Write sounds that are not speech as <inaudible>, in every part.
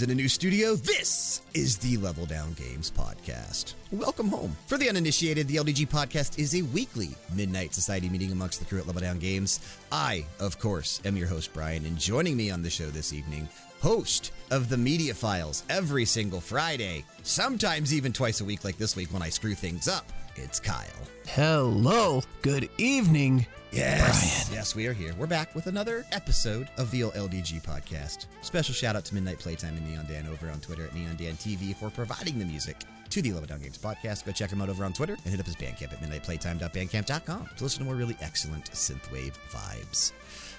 Dudes in a new studio. This is the Level Down Games podcast. Welcome home. For the uninitiated, the LDG podcast is a weekly midnight society meeting amongst the crew at Level Down Games. I, of course, am your host, Bryan, and joining me on the show this evening, host of the Media Files every single Friday, sometimes even twice a week, like this week when I screw things up. It's Kyle. Hello. Good evening. Yes. Bryan. Yes, we are here. We're back with another episode of the LDG podcast. Special shout out to Midnight Playtime and Neon Dan over on Twitter at Neon Dan TV for providing the music to the Level Down Games podcast. Go check him out over on Twitter and hit up his Bandcamp at midnightplaytime.bandcamp.com to listen to more really excellent synthwave vibes.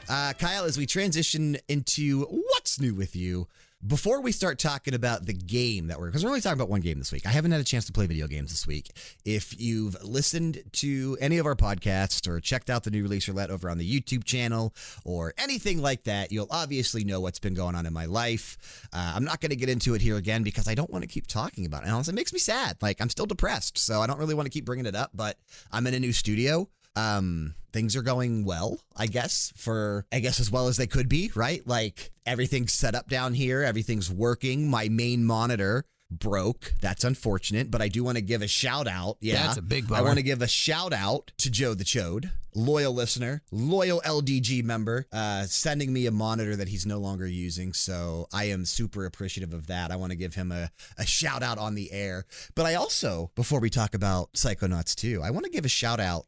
Uh, Kyle, as we transition into what's new with you, before we start talking about the game that we're, because we're only talking about one game this week. I haven't had a chance to play video games this week. If you've listened to any of our podcasts or checked out the new release roulette over on the YouTube channel or anything like that, you'll obviously know what's been going on in my life. Uh, I'm not going to get into it here again because I don't want to keep talking about it. And honestly, it makes me sad. Like, I'm still depressed. So I don't really want to keep bringing it up, but I'm in a new studio. Um, things are going well, I guess, for I guess as well as they could be, right? Like everything's set up down here, everything's working. My main monitor broke. That's unfortunate, but I do want to give a shout out. Yeah. That's a big I want to give a shout out to Joe the Chode, loyal listener, loyal LDG member, uh, sending me a monitor that he's no longer using. So I am super appreciative of that. I want to give him a, a shout out on the air. But I also, before we talk about Psychonauts 2, I want to give a shout out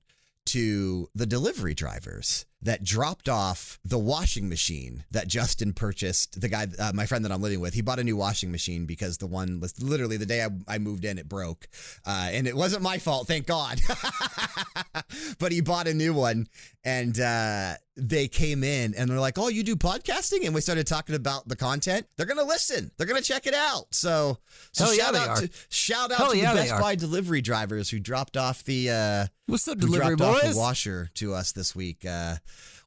to the delivery drivers that dropped off the washing machine that Justin purchased. The guy, uh, my friend that I'm living with, he bought a new washing machine because the one was literally the day I, I moved in, it broke. Uh, and it wasn't my fault, thank God. <laughs> but he bought a new one and uh, they came in and they're like, Oh, you do podcasting? And we started talking about the content. They're going to listen, they're going to check it out. So, so Hell yeah, shout they out to shout out Hell to yeah, the Best. Buy delivery drivers who dropped off the uh, What's up, delivery dropped off boys? the washer to us this week. Uh,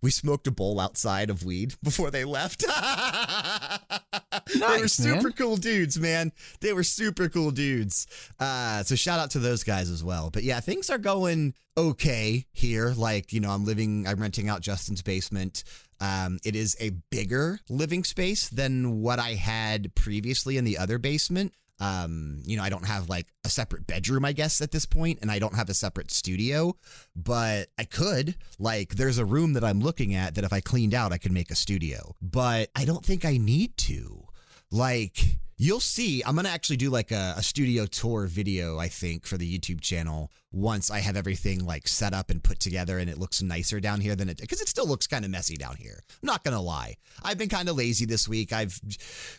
we smoked a bowl outside of weed <laughs> before they left. <laughs> they were super man. cool dudes, man. They were super cool dudes. Uh, so shout out to those guys as well. But yeah, things are going okay here. Like, you know, I'm living, I'm renting out Justin's basement. Um, it is a bigger living space than what I had previously in the other basement. Um, you know, I don't have like a separate bedroom, I guess, at this point, and I don't have a separate studio, but I could. Like, there's a room that I'm looking at that if I cleaned out, I could make a studio, but I don't think I need to. Like, you'll see, I'm going to actually do like a, a studio tour video, I think, for the YouTube channel once I have everything like set up and put together and it looks nicer down here than it, because it still looks kind of messy down here. I'm not going to lie. I've been kind of lazy this week. I've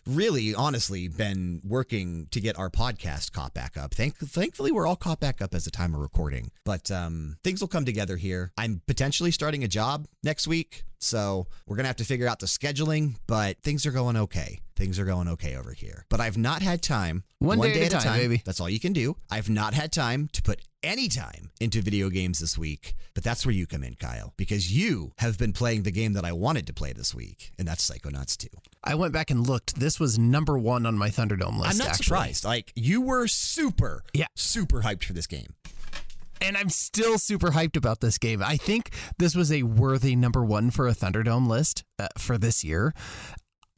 really, honestly, been working to get our podcast caught back up. Thank, thankfully, we're all caught back up as the time of recording, but um, things will come together here. I'm potentially starting a job next week. So we're going to have to figure out the scheduling, but things are going okay. Things are going okay over here. But I've not had time. One day at a time, baby. That's all you can do. I've not had time to put any time into video games this week, but that's where you come in, Kyle, because you have been playing the game that I wanted to play this week, and that's Psychonauts 2. I went back and looked. This was number one on my Thunderdome list. I'm not actually. surprised. Like, you were super, Yeah. super hyped for this game. And I'm still super hyped about this game. I think this was a worthy number one for a Thunderdome list uh, for this year.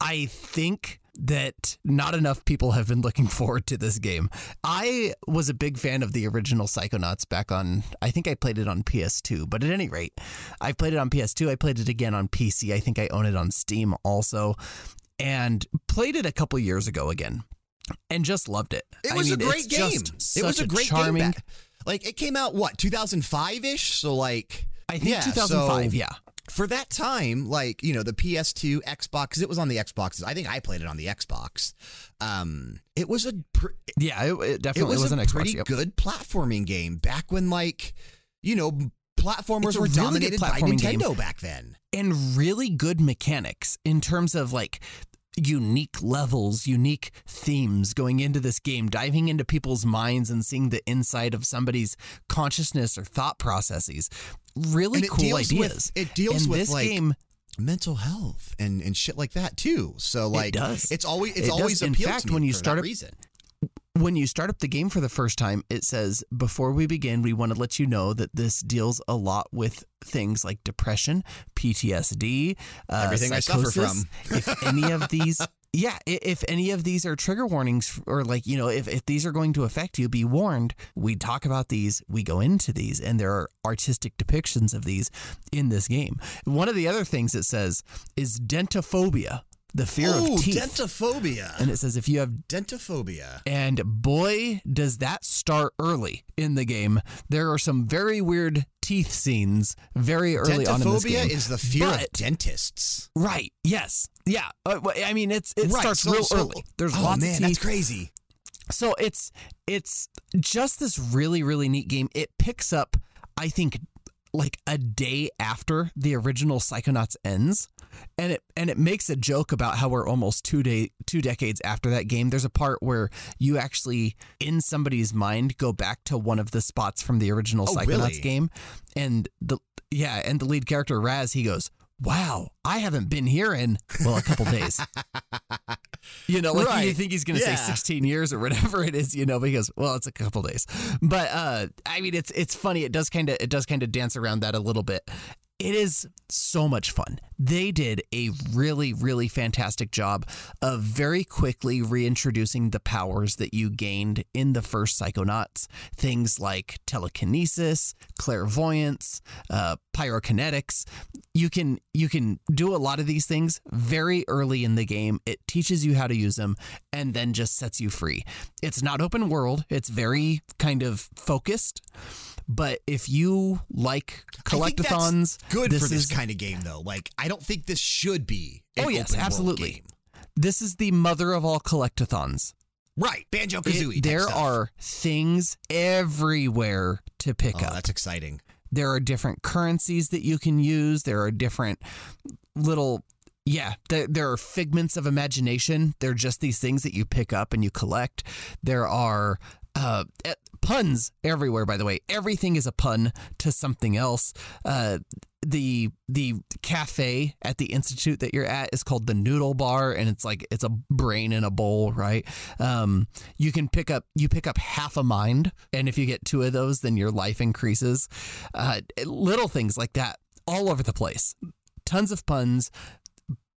I think that not enough people have been looking <laughs> forward to this game. I was a big fan of the original Psychonauts back on, I think I played it on PS2, but at any rate, I played it on PS2. I played it again on PC. I think I own it on Steam also, and played it a couple years ago again. And just loved it. It I was mean, a great game. It was such a great charming. game. Back. Like, it came out, what, 2005 ish? So, like, I think yeah, 2005. so- yeah. for that time, like, you know, the PS2, Xbox, 'cause it was on the Xboxes. I think I played it on the Xbox. Um, it was a pr- Yeah, it, it it definitely was was, a an Xbox. pretty yep. good platforming game back when, like, you know, platformers were really dominated by platforming game. Nintendo back then. and really good mechanics in terms of like unique levels, unique themes going into this game, diving into people's minds and seeing the inside of somebody's consciousness or thought processes. Really cool deals with- ideas. it deals and with, this like, game. Mental health and, and shit like that too. So like it does. it's always it's It does. always In fact, to me when you start a, reason. When you start up the game for the first time, it says, Before we begin, we want to let you know that this deals a lot with things like depression, PTSD, uh, Everything I suffer from. if any of these <laughs> yeah, if any of these are trigger warnings or like, you know, if, if these are going to affect you, be warned. We talk about these, we go into these, and there are artistic depictions of these in this game. One of the other things it says is dentophobia, the fear Ooh, of teeth. dentophobia. and it says if you have dentophobia. and boy, does that start early in the game. There are some very weird teeth scenes very early on in this Dentophobia game. is the fear But- of dentists. Right. Yes. Yeah. Uh, I mean, it's it right. starts so- real so- early. There's oh, lots man, of teeth. that's crazy. So it's it's just this really really neat game. It picks up, I think, like a day after the original Psychonauts ends, and it and it makes a joke about how we're almost two day two decades after that game. There's a part where you actually in somebody's mind go back to one of the spots from the original Oh, Psychonauts really? game, and the yeah, and the lead character Raz he goes. Wow, I haven't been here in well a couple days. <laughs> You know, like you think he's going to Yeah. say 16 years or whatever it is, you know, because well, it's a couple days. But uh I mean it's it's funny. It does kind of it does kind of dance around that a little bit. It is so much fun. They did a really, really fantastic job of very quickly reintroducing the powers that you gained in the first Psychonauts. Things like telekinesis, clairvoyance, uh, pyrokinetics. You can you can do a lot of these things very early in the game. It teaches you how to use them and then just sets you free. It's not open world. It's very kind of focused. But if you like I think that's collectathons, good this for this is kind of game, though. Like, I don't think this should be. An Oh, yes, absolutely. game. this is the mother of all collectathons. Right, Banjo Kazooie. there are things everywhere to pick Oh, up. that's exciting. There are different currencies that you can use. There are different little yeah, there, there are figments of imagination. They're just these things that you pick up and you collect. There are uh, puns everywhere. By the way, everything is a pun to something else. Uh, the the cafe at the institute that you're at is called the Noodle Bar, and it's like it's a brain in a bowl, right? Um, you can pick up you pick up half a mind, and if you get two of those, then your life increases. Uh, little things like that all over the place. Tons of puns,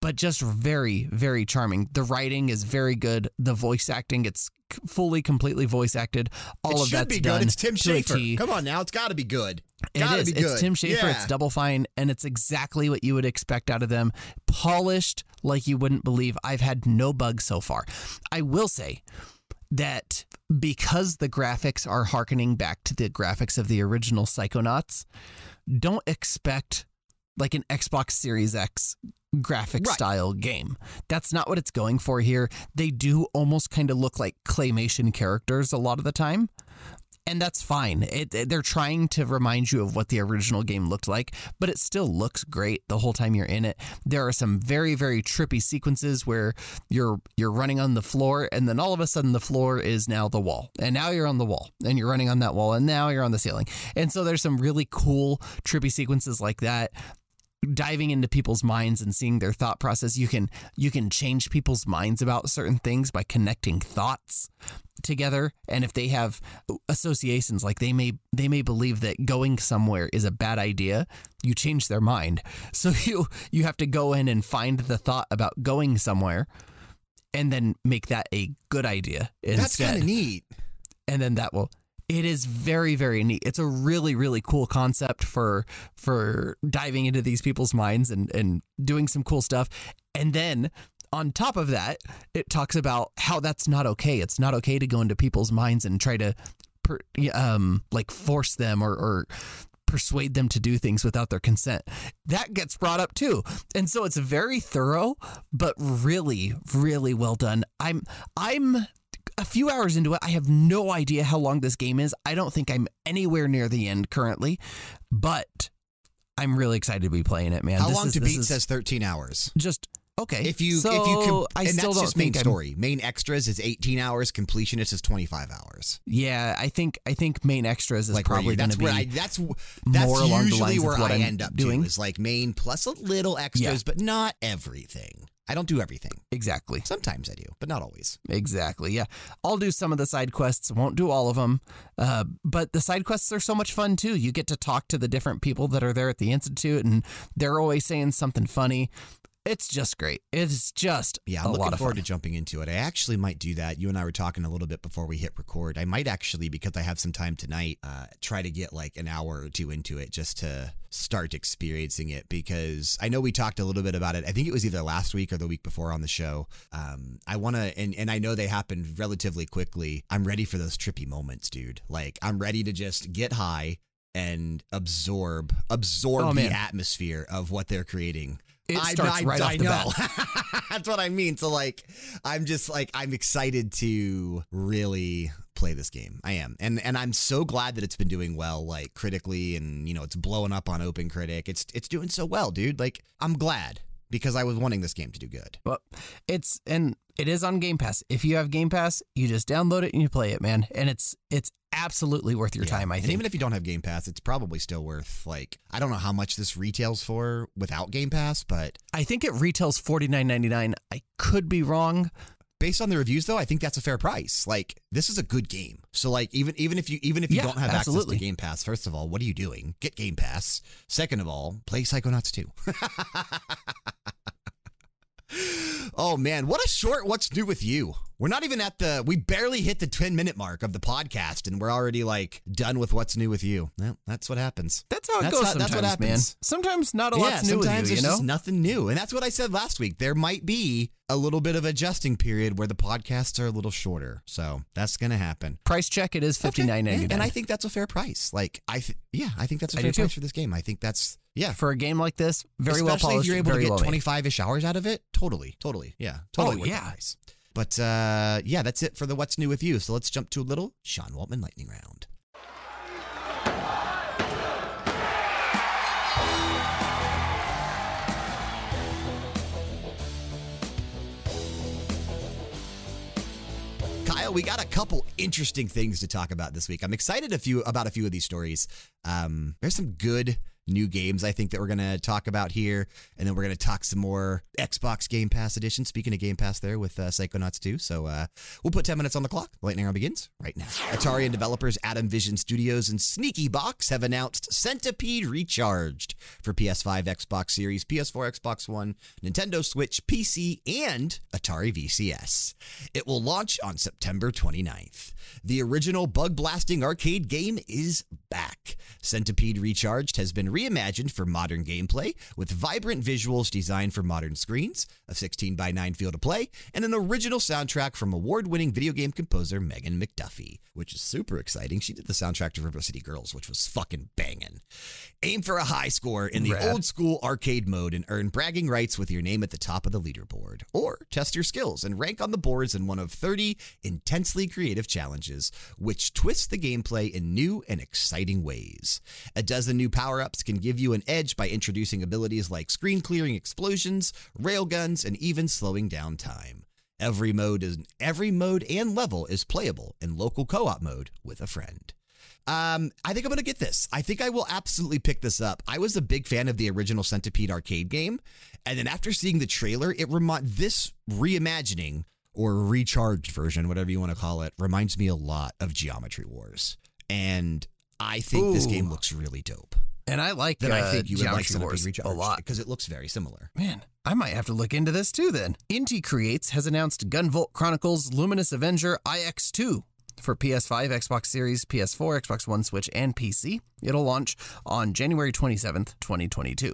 but just very, very charming. The writing is very good. The voice acting, it's fully, completely voice acted. All it of should that's be done good. It's Tim Schafer. Come on now, it's got to be good. It Gotta is. be good. It's Tim Schafer. Yeah. It's Double Fine, and it's exactly what you would expect out of them. Polished like you wouldn't believe. I've had no bugs so far. I will say that because the graphics are harkening back to the graphics of the original Psychonauts, don't expect like an Xbox Series X graphic Right. style game. That's not what it's going for here. They do almost kind of look like claymation characters a lot of the time. And that's fine. It, it- they're trying to remind you of what the original game looked like, but it still looks great the whole time you're in it. There are some very very trippy sequences where you're you're running on the floor and then all of a sudden the floor is now the wall. And now you're on the wall and you're running on that wall and now you're on the ceiling. And so there's some really cool trippy sequences like that diving into people's minds and seeing their thought process you can you can change people's minds about certain things by connecting thoughts together. And if they have associations like they may they may believe that going somewhere is a bad idea you change their mind. <laughs> So you you have to go in and find the thought about going somewhere and then make that a good idea That's kind of neat. and then that will it is very very neat it's a really really cool concept for for diving into these people's minds and and doing some cool stuff and then on top of that it talks about how that's not okay it's not okay to go into people's minds and try to per, um like force them or or persuade them to do things without their consent. That gets brought up too. And so it's very thorough, but really, really well done. I'm I'm a few hours into it. I have no idea how long this game is. I don't think I'm anywhere near the end currently, but I'm really excited to be playing it, man. How This long is- to beat is says 13 hours. just okay. If you so if you com- I and still that's don't just main think I'm- story. Main extras is 18 hours. Completionist is 25 hours. yeah, I think I think main extras is like probably going to be I, that's that's more along the usually where I I'm end up doing. is like main plus a little extras, Yeah. but not everything. I don't do everything. exactly. Sometimes I do, but not always. Exactly. Yeah. I'll do some of the side quests, won't do all of them. Uh, but the side quests are so much fun too. You get to talk to the different people that are there at the Institute, and they're always saying something funny. It's just great. It's just Yeah, I'm looking forward fun. to jumping into it. I actually might do that. You and I were talking a little bit before we hit record. I might actually, because I have some time tonight, uh, try to get like an hour or two into it just to start experiencing it. Because I know we talked a little bit about it. I think it was either last week or the week before on the show. Um, I want to, and, and I know they happened relatively quickly. I'm ready for those trippy moments, dude. Like, I'm ready to just get high and absorb absorb Oh, the atmosphere of what they're creating. It I- starts I- right I off the bat. <laughs> That's what I mean. So like, I'm just like, I'm excited to really play this game. I am, and and I'm so glad that it's been doing well, like critically, and you know, it's blowing up on Open Critic. It's it's doing so well, dude. Like, I'm glad because I was wanting this game to do good. But it's and it is on Game Pass. If you have Game Pass, you just download it and you play it, man. And it's it's absolutely worth your Yeah. time. I and think. even if you don't have Game Pass, it's probably still worth like I don't know how much this retails for without Game Pass, but I think it retails forty nine ninety nine. I could be wrong. based on the reviews though, I think that's a fair price. Like this is a good game. So like even even if you even if you Yeah, don't have absolutely. access to Game Pass, first of all, what are you doing? Get Game Pass. Second of all, play Psychonauts 2. <laughs> oh man, what a short what's new with you. We're not even at the we barely hit the 10 minute mark of the podcast and we're already like done with what's new with you. Well, that's what happens. That's how it That's goes how- sometimes, that's what man. happens. Sometimes not a yeah, lot's new with you, you there's know? just nothing new. And that's what I said last week. There might be a little bit of adjusting period where the podcasts are a little shorter. So that's going to happen. Price check, it is fifty nine ninety nine. And I think that's a fair price. Like, I, th- yeah, I think that's a I fair do too. price for this game. I think that's, yeah. for a game like this, very well Especially polished. if you're able to get well made. 25 ish hours out of it. Totally, totally. Yeah. Totally Oh, yeah. price. But uh, yeah, that's it for the What's New with You. So let's jump to a little Sean Waltman lightning round. Kyle, we got a couple interesting things to talk about this week. I'm excited a few about a few of these stories. Um, there's some good new games I think that we're going to talk about here, and then we're going to talk some more Xbox Game Pass edition. Speaking of Game Pass, there with uh, Psychonauts 2. So uh, we'll put 10 minutes on the clock. Lightning round begins right now. Atari and developers Adamvision Studios and Sneaky Box have announced Centipede Recharged for PS5, Xbox Series, PS4, Xbox One, Nintendo Switch, PC, and Atari VCS. It will launch on September 29th. The original bug blasting arcade game is back. Centipede Recharged has been reimagined for modern gameplay with vibrant visuals designed for modern screens, a 16 by 9 field of play, and an original soundtrack from award winning video game composer Megan McDuffee, which is super exciting. She did the soundtrack to River City Girls, which was fucking banging. Aim for a high score in the Rad. old school arcade mode and earn bragging rights with your name at the top of the leaderboard. Or test your skills and rank on the boards in one of 30 intensely creative challenges, which twist the gameplay in new and exciting ways. A dozen new power ups can give you an edge by introducing abilities like screen clearing explosions, railguns, and even slowing down time. Every mode is every mode and level is playable in local co-op mode with a friend. Um, I think I'm gonna get this. I think I will absolutely pick this up. I was a big fan of the original Centipede arcade game, and then after seeing the trailer, it remind this reimagining or recharged version, whatever you want to call it, reminds me a lot of Geometry Wars, and I think this game looks really dope. And I like I uh, think you would like Geometry Centipede Wars a lot. because it looks very similar. Man, I might have to look into this too then. Inti Creates has announced Gunvolt Chronicles Luminous Avenger IX2 for PS5, Xbox Series, PS4, Xbox One, Switch, and PC. It'll launch on January 27th, 2022.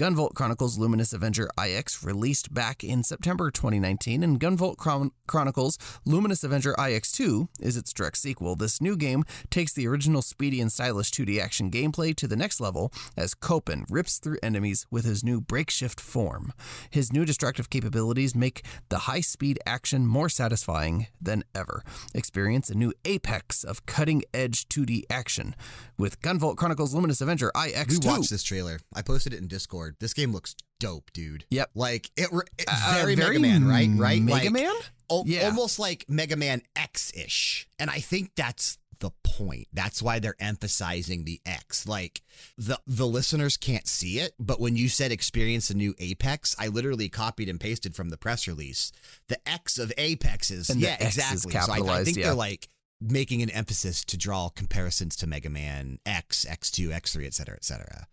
Gunvolt Chronicles Luminous Avenger IX released back in September 2019, and Gunvolt Chron- Chronicles Luminous Avenger IX2 is its direct sequel. This new game takes the original speedy and stylish 2D action gameplay to the next level as Copen rips through enemies with his new break shift form. His new destructive capabilities make the high speed action more satisfying than ever. Experience a new apex of cutting edge 2D action with Gunvolt Chronicles Luminous Avenger IX2. We watched this trailer. I posted it in Discord. This game looks dope, dude. Yep. Like it, it Uh, very, very Mega Man, right? Right? Mega Like, Man? al- Yeah. Almost like Mega Man X ish. And I think that's the point. That's why they're emphasizing the X. Like the the listeners can't see it, but when you said experience a new Apex, I literally copied and pasted from the press release. The X of Apex is And yeah, X exactly. So I, I think yeah. they're like making an emphasis to draw comparisons to Mega Man X, X2, X3, et cetera, et cetera.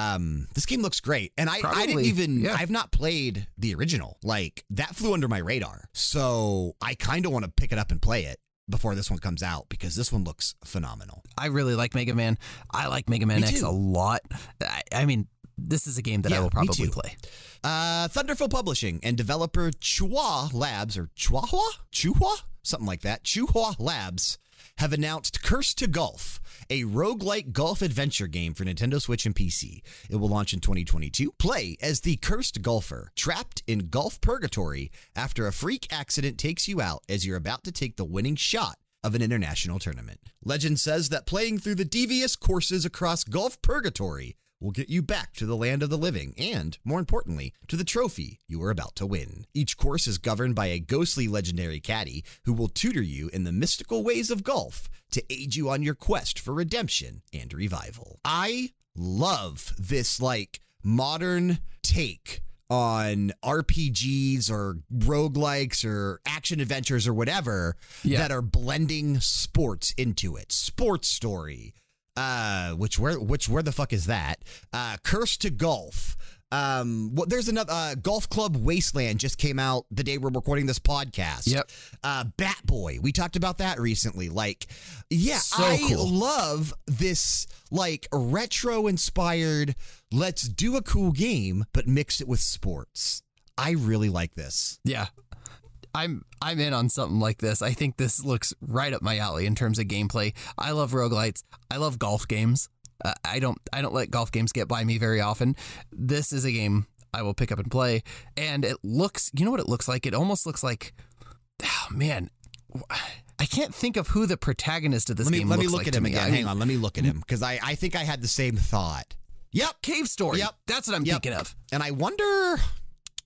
Um, this game looks great, and I, I didn't Probably, even yeah. I've not played the original. Like that flew under my radar, so I kind of want to pick it up and play it before this one comes out because this one looks phenomenal. I really like Mega Man. I like Mega Man Me X too. a lot. I, I mean, this is a game that Yeah, I will probably play. Uh, Thunderful Publishing and developer Chua Labs or Chihuahua, Chuhua, something like that. Chuhua Labs have announced Cursed to Golf, a roguelike golf adventure game for Nintendo Switch and PC. It will launch in 2022. Play as the cursed golfer trapped in golf purgatory after a freak accident takes you out as you're about to take the winning shot of an international tournament. Legend says that playing through the devious courses across golf purgatory will get you back to the land of the living and, more importantly, to the trophy you are about to win. Each course is governed by a ghostly legendary caddy who will tutor you in the mystical ways of golf to aid you on your quest for redemption and revival. I love this like modern take on RPGs or roguelikes or action adventures or whatever Yeah. that are blending sports into it. Sports story. Uh which where which where the fuck is that? Uh Cursed to Golf. Um well there's another uh, Golf Club Wasteland just came out the day we're recording this podcast. Yep. Uh Bat Boy. We talked about that recently. Like yeah, So I cool. love this like retro inspired let's do a cool game but mix it with sports. I really like this. Yeah. I'm I'm in on something like this. I think this looks right up my alley in terms of gameplay. I love roguelites. I love golf games. Uh, I don't I don't let golf games get by me very often. This is a game I will pick up and play and it looks, you know what it looks like? It almost looks like oh man, I can't think of who the protagonist of this Let me game let me look like at him again. I Hang on, let me look at him because I, I think I had the same thought. Yep. Cave Story. Yep. That's what I'm Yep. thinking of. And I wonder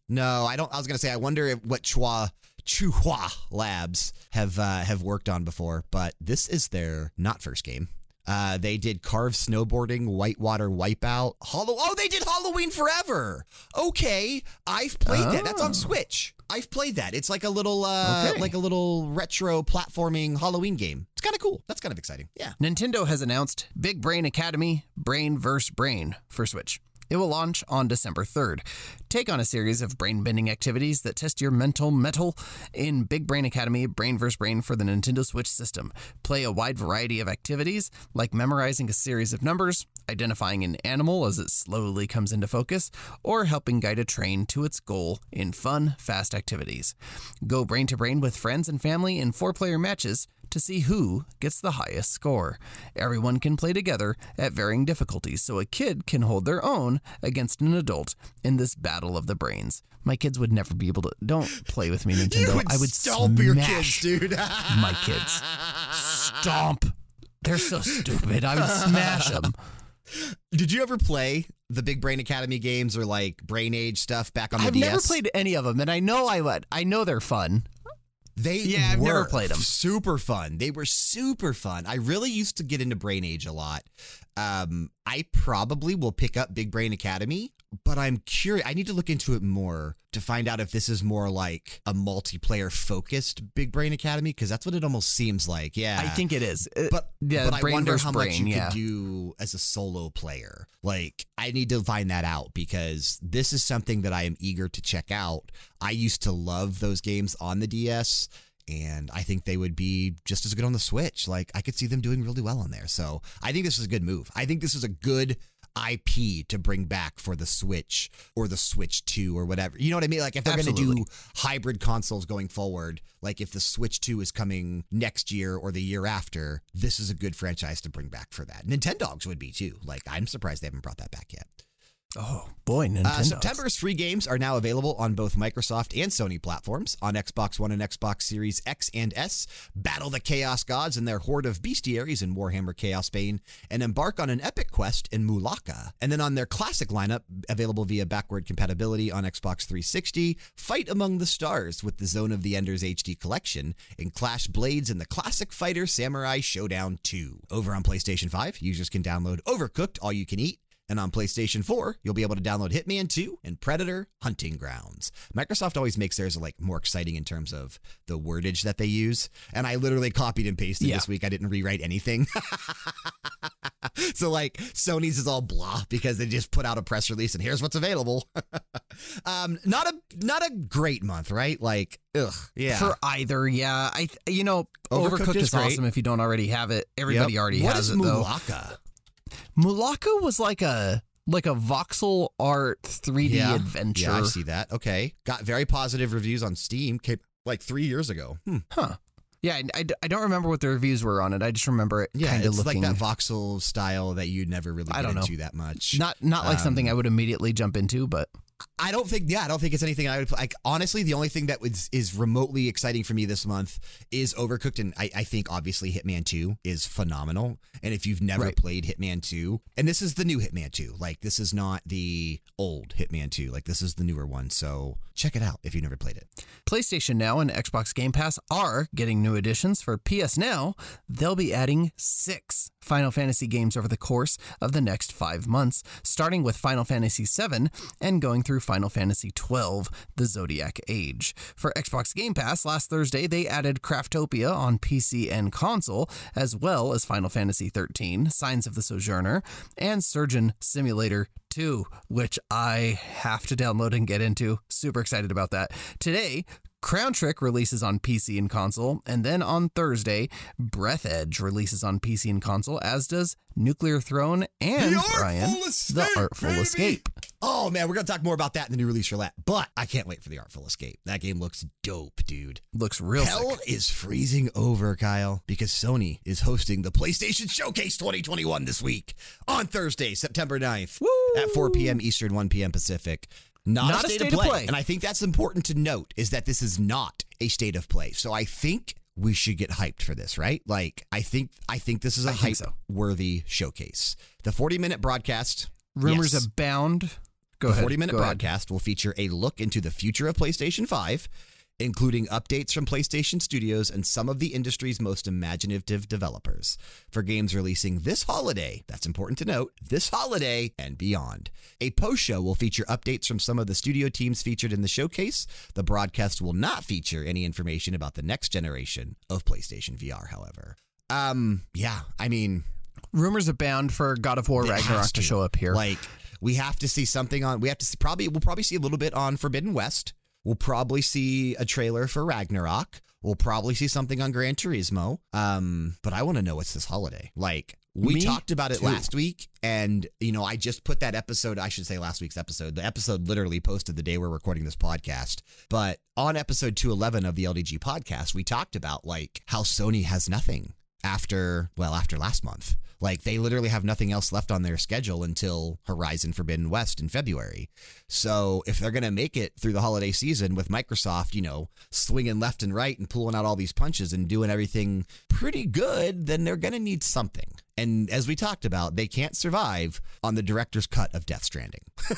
No, I don't I was gonna say I wonder if what Chua Chuhua Labs have uh, have worked on before, but this is their not first game. Uh, they did Carve snowboarding, whitewater wipeout, Hollow. Oh, they did Halloween Forever. Okay, I've played that. That's on Oh. Switch. I've played that. It's like a little, uh, Okay. like a little retro platforming Halloween game. It's kind of cool. That's kind of exciting. Yeah. Nintendo has announced Big Brain Academy Brain vs. Brain for Switch. It will launch on December 3rd. Take on a series of brain bending activities that test your mental metal in Big Brain Academy Brain vs. Brain for the Nintendo Switch system. Play a wide variety of activities like memorizing a series of numbers, identifying an animal as it slowly comes into focus, or helping guide a train to its goal in fun, fast activities. Go brain to brain with friends and family in four player matches to see who gets the highest score. Everyone can play together at varying difficulties, so a kid can hold their own against an adult in this battle of the brains. My kids would never be able to. Don't play with me, <laughs> Nintendo. I would stomp your kids, dude. my kids. Stomp. They're so stupid. I would smash them. Did you ever play the Big Brain Academy games or like Brain Age stuff back on the DS? I've DS? never played any of them, and I know I would. I know they're fun. They Yeah, I've never played them. Super fun. They were super fun. I really used to get into Brain Age a lot. Um, I probably will pick up Big Brain Academy, but I'm curious. I need to look into it more to find out if this is more like a multiplayer focused Big Brain Academy because that's what it almost seems like. Yeah, I think it is. Uh, But yeah, but I wonder how brain. much you yeah. could do as a solo player. Like I need to find that out because this is something that I am eager to check out. I used to love those games on the DS. And I think they would be just as good on the Switch. Like I could see them doing really well on there. So I think this is a good move. I think this is a good IP to bring back for the Switch or the Switch 2 or whatever. You know what I mean? Like if they're going to do hybrid consoles going forward, like if the Switch 2 is coming next year or the year after, this is a good franchise to bring back for that. Nintendogs would be too. Like I'm surprised they haven't brought that back yet. Oh boy, Nintendo. Uh, September's free games are now available on both Microsoft and Sony platforms. On Xbox One and Xbox Series X and S, battle the Chaos Gods and their horde of bestiaries in Warhammer Chaos Bane, and embark on an epic quest in Mulaka. And then on their classic lineup, available via backward compatibility on Xbox 360, fight among the stars with the Zone of the Enders HD collection, and clash blades in the classic fighter Samurai Shodown 2. Over on PlayStation 5, users can download Overcooked All You Can Eat. And on PlayStation 4, you'll be able to download Hitman 2 and Predator Hunting Grounds. Microsoft always makes theirs like more exciting in terms of the wordage that they use. And I literally copied and pasted Yeah. this week. I didn't rewrite anything. <laughs> so like Sony's is all blah because they just put out a press release and here's what's available. <laughs> um, not a not a great month, right? Like, ugh, yeah. For either, yeah. I you know, Overcooked Overcooked, is is, awesome if you don't already have it. Everybody Yep. already What has is it though. Mulaka? Was like a like a voxel art 3D Yeah. adventure. Yeah, I see that. Okay, got very positive reviews on Steam. Came like three years ago. Hmm. Huh. Yeah, I, I, I don't remember what the reviews were on it. I just remember it Yeah, kind of looking like that voxel style that you'd never really I get don't know. into that much. not not like something Um, I would immediately jump into, but I don't think. Yeah, I don't think it's anything I would like. Honestly, the only thing that was is remotely exciting for me this month is Overcooked, and I, I think obviously Hitman Two is phenomenal. And if you've never Right. played Hitman Two, and this is the new Hitman Two, like this is not the old Hitman Two, like this is the newer one. So check it out if you've never played it. PlayStation Now and Xbox Game Pass are getting new additions. For PS Now, they'll be adding six Final Fantasy games over the course of the next five months, starting with Final Fantasy VII and going through Final Fantasy XII, The Zodiac Age. For Xbox Game Pass, last Thursday they added Craftopia on PC and console, as well as Final Fantasy XIII, Signs of the Sojourner, and Surgeon Simulator 2, which I have to download and get into. Super excited about that. Today, Crown Trick releases on PC and console, and then on Thursday, Breathedge releases on PC and console, as does Nuclear Throne and Bryan, The Artful baby! Escape. Oh man, we're gonna talk more about that in the new release roulette. But I can't wait for the Artful Escape. That game looks dope, dude. Looks real Hell sick. is freezing over, Kyle, because Sony is hosting the PlayStation Showcase 2021 this week on Thursday, September 9th at 4 p.m. Eastern, 1 p.m. Pacific. Not, a, state of, play. And I think that's important to note is that this is not a state of play. So I think we should get hyped for this, right? Like I think I think this is a hype so. worthy showcase. The 40 minute broadcast Rumors yes. abound. Go the ahead. 40 minute go ahead. broadcast will feature a look into the future of PlayStation 5, including updates from PlayStation Studios and some of the industry's most imaginative developers for games releasing this holiday. That's important to note this holiday and beyond. A post show will feature updates from some of the studio teams featured in the showcase. The broadcast will not feature any information about the next generation of PlayStation VR, however. Um, yeah, I mean, Rumors abound for God of War Ragnarok to show up here. Like we have to see something on. We have to see probably. We'll probably see a little bit on Forbidden West. We'll probably see a trailer for Ragnarok. We'll probably see something on Gran Turismo. Um, but I want to know what's this holiday. Like we Me talked about it too. last week, and you know I just put that episode. I should say last week's episode. The episode literally posted the day we're recording this podcast. But on episode two eleven of the LDG podcast, we talked about like how Sony has nothing after well after last month. Like they literally have nothing else left on their schedule until Horizon Forbidden West in February. So if they're going to make it through the holiday season with Microsoft, you know, swinging left and right and pulling out all these punches and doing everything pretty good, then they're going to need something. And as we talked about, they can't survive on the director's cut of Death Stranding. <laughs>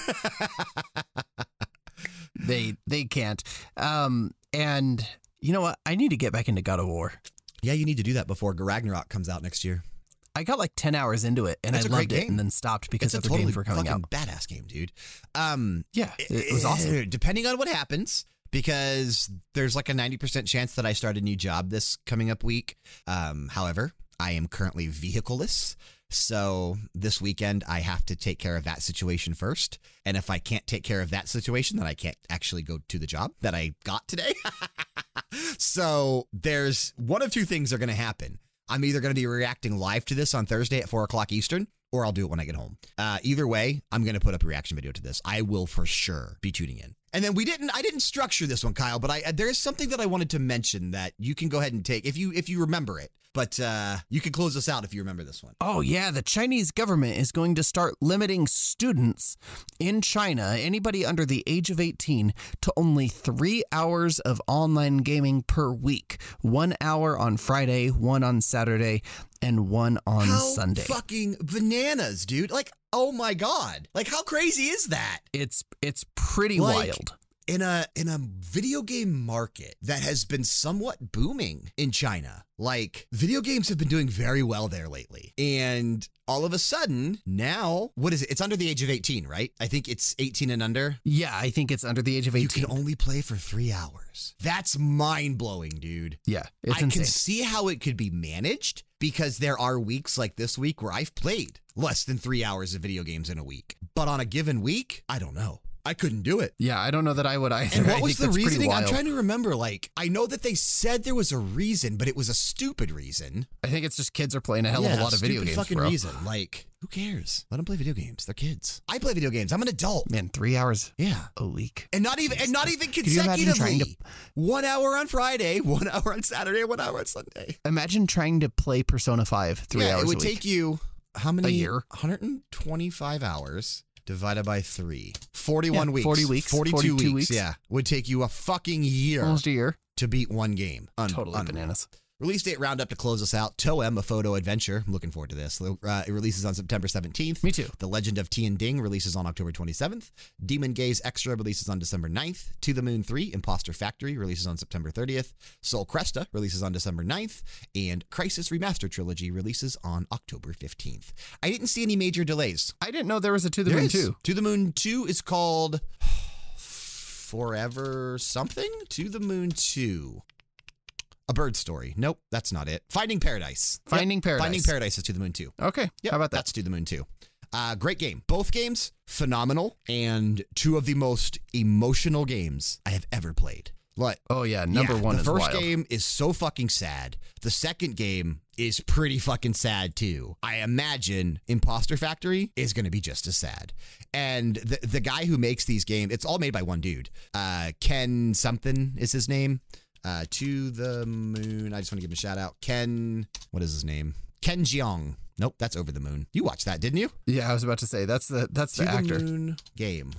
They they can't. Um, and you know what? I need to get back into God of War. Yeah, you need to do that before Ragnarok comes out next year. I got like ten hours into it and That's I loved it, and then stopped because It's other totally games were coming fucking out. badass game, dude. Um, Yeah, it, it was awesome. <laughs> Depending on what happens, because there's like a 90% chance that I start a new job this coming up week. Um, however, I am currently vehicleless. So this weekend, I have to take care of that situation first. And if I can't take care of that situation, then I can't actually go to the job that I got today. <laughs> so there's one of two things are going to happen. I'm either going to be reacting live to this on Thursday at four o'clock Eastern, or I'll do it when I get home. Uh, either way, I'm going to put up a reaction video to this. I will for sure be tuning in. And then we didn't. I didn't structure this one, Kyle, but I there is something that I wanted to mention that you can go ahead and take if you if you remember it. But uh, you can close us out if you remember this one. Oh, yeah. The Chinese government is going to start limiting students in China, anybody under the age of 18, to only three hours of online gaming per week. One hour on Friday, one on Saturday, and one on how Sunday. fucking bananas, dude! Like, oh my god! Like, how crazy is that? It's it's pretty Like, wild. In a in a video game market that has been somewhat booming in China. Like video games have been doing very well there lately. And all of a sudden, now, what is it? It's under the age of 18, right? I think it's 18 and under. Yeah, I think it's under the age of 18. You can only play for 3 hours. That's mind-blowing, dude. yeah, it's I insane. can see how it could be managed because there are weeks like this week where I've played less than 3 hours of video games in a week. But on a given week, I don't know. I couldn't do it. yeah, I don't know that I would either. And what was the reasoning? I'm trying to remember. Like, I know that they said there was a reason, but it was a stupid reason. I think it's just kids are playing a hell yeah, of a lot of video stupid games, fucking bro. reason. Like, who cares? Let them play video games. They're kids. I play video games. I'm an adult. Man, three hours Yeah. a week. And not even and not even Could you imagine consecutively. to- One hour on Friday, <laughs> one hour on Saturday, one hour on Sunday. Imagine trying to play Persona 5 three yeah, hours it would take you how many a year. 125 hours divided by three. 41 Yeah, weeks. 40 weeks, 42, 42 weeks. weeks. Yeah. Would take you a fucking year Almost a year. to beat one game. Un- Totally unreal. bananas. Release date roundup to close us out. Toem, a photo adventure. I'm looking forward to this. Uh, it releases on September 17th. Me too. The Legend of Tian Ding releases on October 27th. Demon Gaze Extra releases on December 9th. To the Moon 3 Impostor Factory releases on September 30th. Soul Cresta releases on December 9th. And Crysis Remaster Trilogy releases on October 15th. I didn't see any major delays. I didn't know there was a To the There Moon is. too. To the Moon 2 is called <sighs> Forever something? To the Moon 2. A bird story. Nope, that's not it. Finding Paradise. Yep, Finding Paradise. Finding Paradise is To the Moon 2. Okay. Yep, How about that? That's To the Moon 2. Uh, great game. Both games, phenomenal, and two of the most emotional games I have ever played. Like, Oh yeah, number yeah, one The first wild. game is so fucking sad. The second game is pretty fucking sad too. I imagine Impostor Factory is going to be just as sad. And the the guy who makes these games, it's all made by one dude. Uh, Ken something is his name. Uh, to the moon. I just want to give him a shout out. Ken, what is his name? Ken Jeong. Nope, that's over the moon. You watched that, didn't you? Yeah, I was about to say that's the that's To the actor. moon game.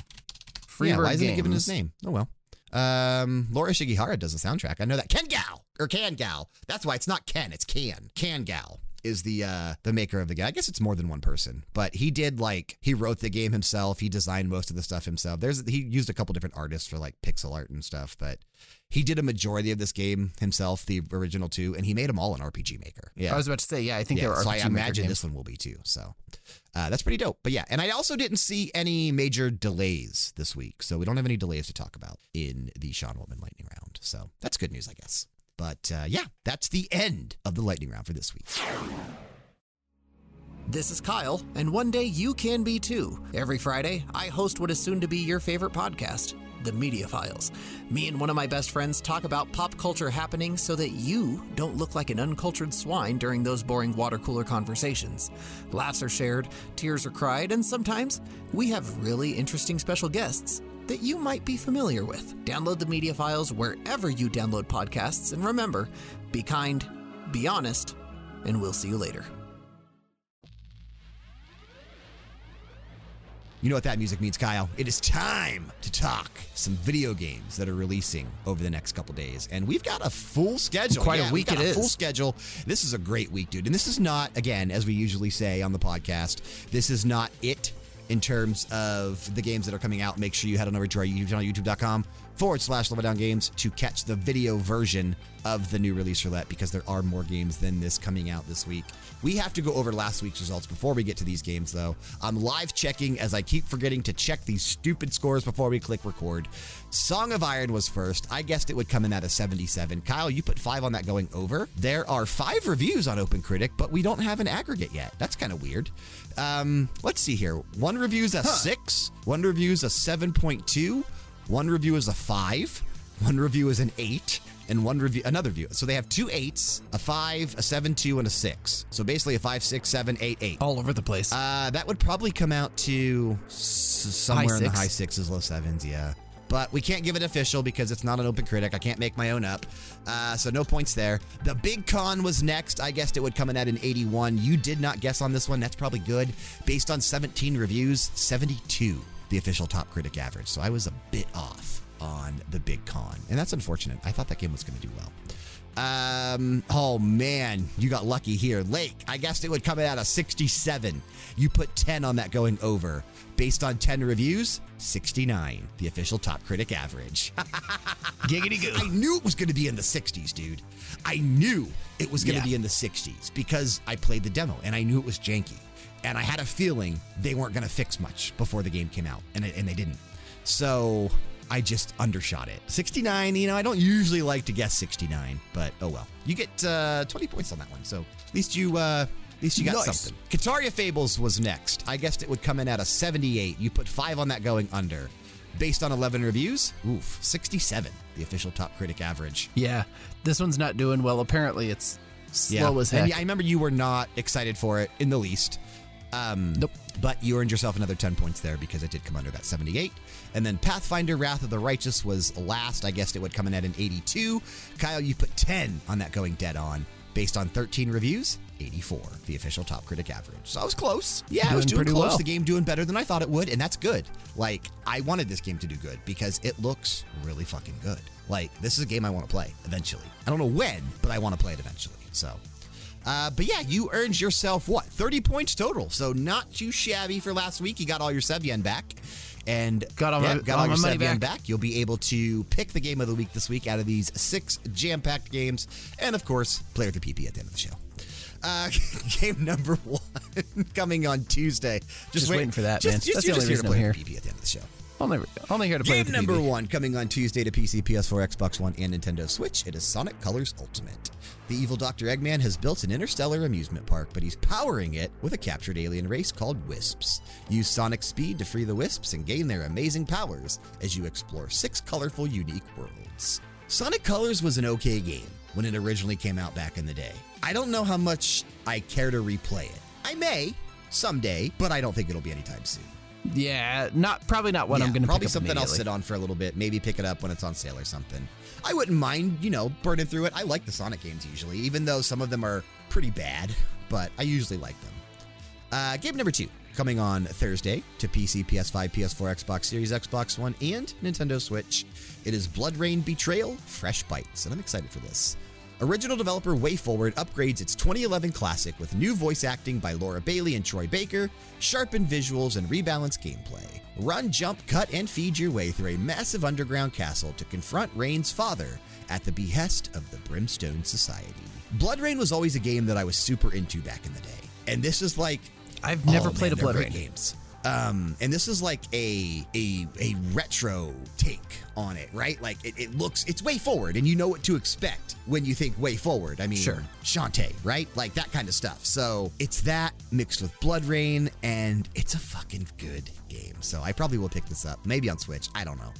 Freebird yeah, why isn't Games. he given his name? Oh well. Um, Laura Shigihara does the soundtrack. I know that. Ken Gal or Kan Gao. That's why it's not Ken. It's Can. Kan Gao is the uh the maker of the game. I guess it's more than one person, but he did like he wrote the game himself. He designed most of the stuff himself. There's he used a couple different artists for like pixel art and stuff, but he did a majority of this game himself, the original two, and he made them all in RPG Maker. Yeah, I was about to say, yeah, I think yeah, they were so I RPG Maker imagine games. this one will be too. So uh, that's pretty dope. But yeah, and I also didn't see any major delays this week, so we don't have any delays to talk about in the Sean Waltman Lightning Round. So that's good news, I guess. But uh, yeah, that's the end of the Lightning Round for this week. This is Kyle, and one day you can be too. Every Friday, I host what is soon to be your favorite podcast, The Media Files. Me and one of my best friends talk about pop culture happening so that you don't look like an uncultured swine during those boring water cooler conversations. Laughs are shared, tears are cried, and sometimes we have really interesting special guests that you might be familiar with. Download the Media Files wherever you download podcasts, and remember be kind, be honest, and we'll see you later. You know what that music means, Kyle? It is time to talk some video games that are releasing over the next couple days, and we've got a full schedule. Quite a week we've got it a Full schedule. This is a great week, dude. And this is not, again, as we usually say on the podcast, this is not it in terms of the games that are coming out. Make sure you head on over to our YouTube channel, youtube.com forward slash Level Down Games to catch the video version of the new release roulette because there are more games than this coming out this week. We have to go over last week's results before we get to these games, though. I'm live checking as I keep forgetting to check these stupid scores before we click record. Song of Iron was first. I guessed it would come in at a 77. Kyle, you put five on that going over. There are five reviews on OpenCritic, but we don't have an aggregate yet. That's kind of weird. Um, let's see here. One review's a six, one review's a 7.2, one review is a five, one review is an eight, and one review another review. So they have two eights, a five, a seven, two, and a six. So basically a five, six, seven, eight, eight. All over the place. Uh, that would probably come out to s- somewhere in the six. high sixes, low sevens, yeah. But we can't give it official because it's not an open critic. I can't make my own up. Uh, so no points there. The Big Con was next. I guessed it would come in at an 81. You did not guess on this one. That's probably good. Based on 17 reviews, 72, the official top critic average. So I was a bit off on the Big Con. And that's unfortunate. I thought that game was going to do well. Um, oh man, you got lucky here. Lake, I guessed it would come at a 67. You put 10 on that going over. Based on 10 reviews, 69, the official top critic average. <laughs> Giggity goo. I knew it was going to be in the 60s, dude. I knew it was going to Yeah. be in the 60s because I played the demo and I knew it was janky. And I had a feeling they weren't going to fix much before the game came out, and, it, and they didn't. So I just undershot it. 69, you know, I don't usually like to guess 69, but oh well. You get uh, 20 points on that one, so at least you. Uh, at least you got Nice. something. Kitaria Fables was next. I guessed it would come in at a 78. You put five on that going under. Based on 11 reviews, oof, 67, the official top critic average. Yeah, this one's not doing well. Apparently, it's slow as heck. And yeah, I remember you were not excited for it in the least. Um, Nope. But you earned yourself another 10 points there because it did come under that 78. And then Pathfinder Wrath of the Righteous was last. I guessed it would come in at an 82. Kyle, you put 10 on that going dead on. Based on 13 reviews, 84, the official top critic average. So I was close. Yeah, I was Doing doing pretty close. well. The game doing better than I thought it would, and that's good. Like, I wanted this game to do good because it looks really fucking good. Like, this is a game I want to play eventually. I don't know when, but I want to play it eventually. So, uh, but yeah, you earned yourself what? 30 points total. So not too shabby for last week. You got all your sub yen back. And Got all yeah, my- got all all, your sub yen back. You'll be able to pick the game of the week this week out of these six jam packed games. And of course, play with your PP at the end of the show. Uh, <laughs> game number one <laughs> coming on Tuesday. Just, Just wait- waiting for that, just, man. Just, That's the only here to reason I'm with PP at the end of the show. Only, only here to play Game number BB. one coming on Tuesday to PC, PS4, Xbox One, and Nintendo Switch. It is Sonic Colors Ultimate. The evil Dr. Eggman has built an interstellar amusement park, but he's powering it with a captured alien race called Wisps. Use Sonic speed to free the Wisps and gain their amazing powers as you explore six colorful, unique worlds. Sonic Colors was an okay game when it originally came out back in the day. I don't know how much I care to replay it. I may someday, but I don't think it'll be anytime soon. Yeah, not probably not one Yeah, I'm going to probably pick up something I'll sit on for a little bit. Maybe pick it up when it's on sale or something. I wouldn't mind, you know, burning through it. I like the Sonic games usually, even though some of them are pretty bad, but I usually like them. Uh, game number two coming on Thursday to PC, PS5, PS4, Xbox Series, Xbox One, and Nintendo Switch. It is BloodRayne Betrayal Fresh Bites, and I'm excited for this. Original developer WayForward upgrades its 2011 classic with new voice acting by Laura Bailey and Troy Baker, sharpened visuals, and rebalanced gameplay. Run, jump, cut, and feed your way through a massive underground castle to confront Rayne's father at the behest of the Brimstone Society. BloodRayne was always a game that I was super into back in the day, and this is like I've never Oh, played man, a BloodRayne. games. Um, and this is like a a a retro take on it, right? Like it, it looks, it's WayForward, and you know what to expect when you think WayForward. I mean, Sure. Shantae, right? Like that kind of stuff. So it's that mixed with BloodRayne, and it's a fucking good game. So I probably will pick this up, maybe on Switch. I don't know.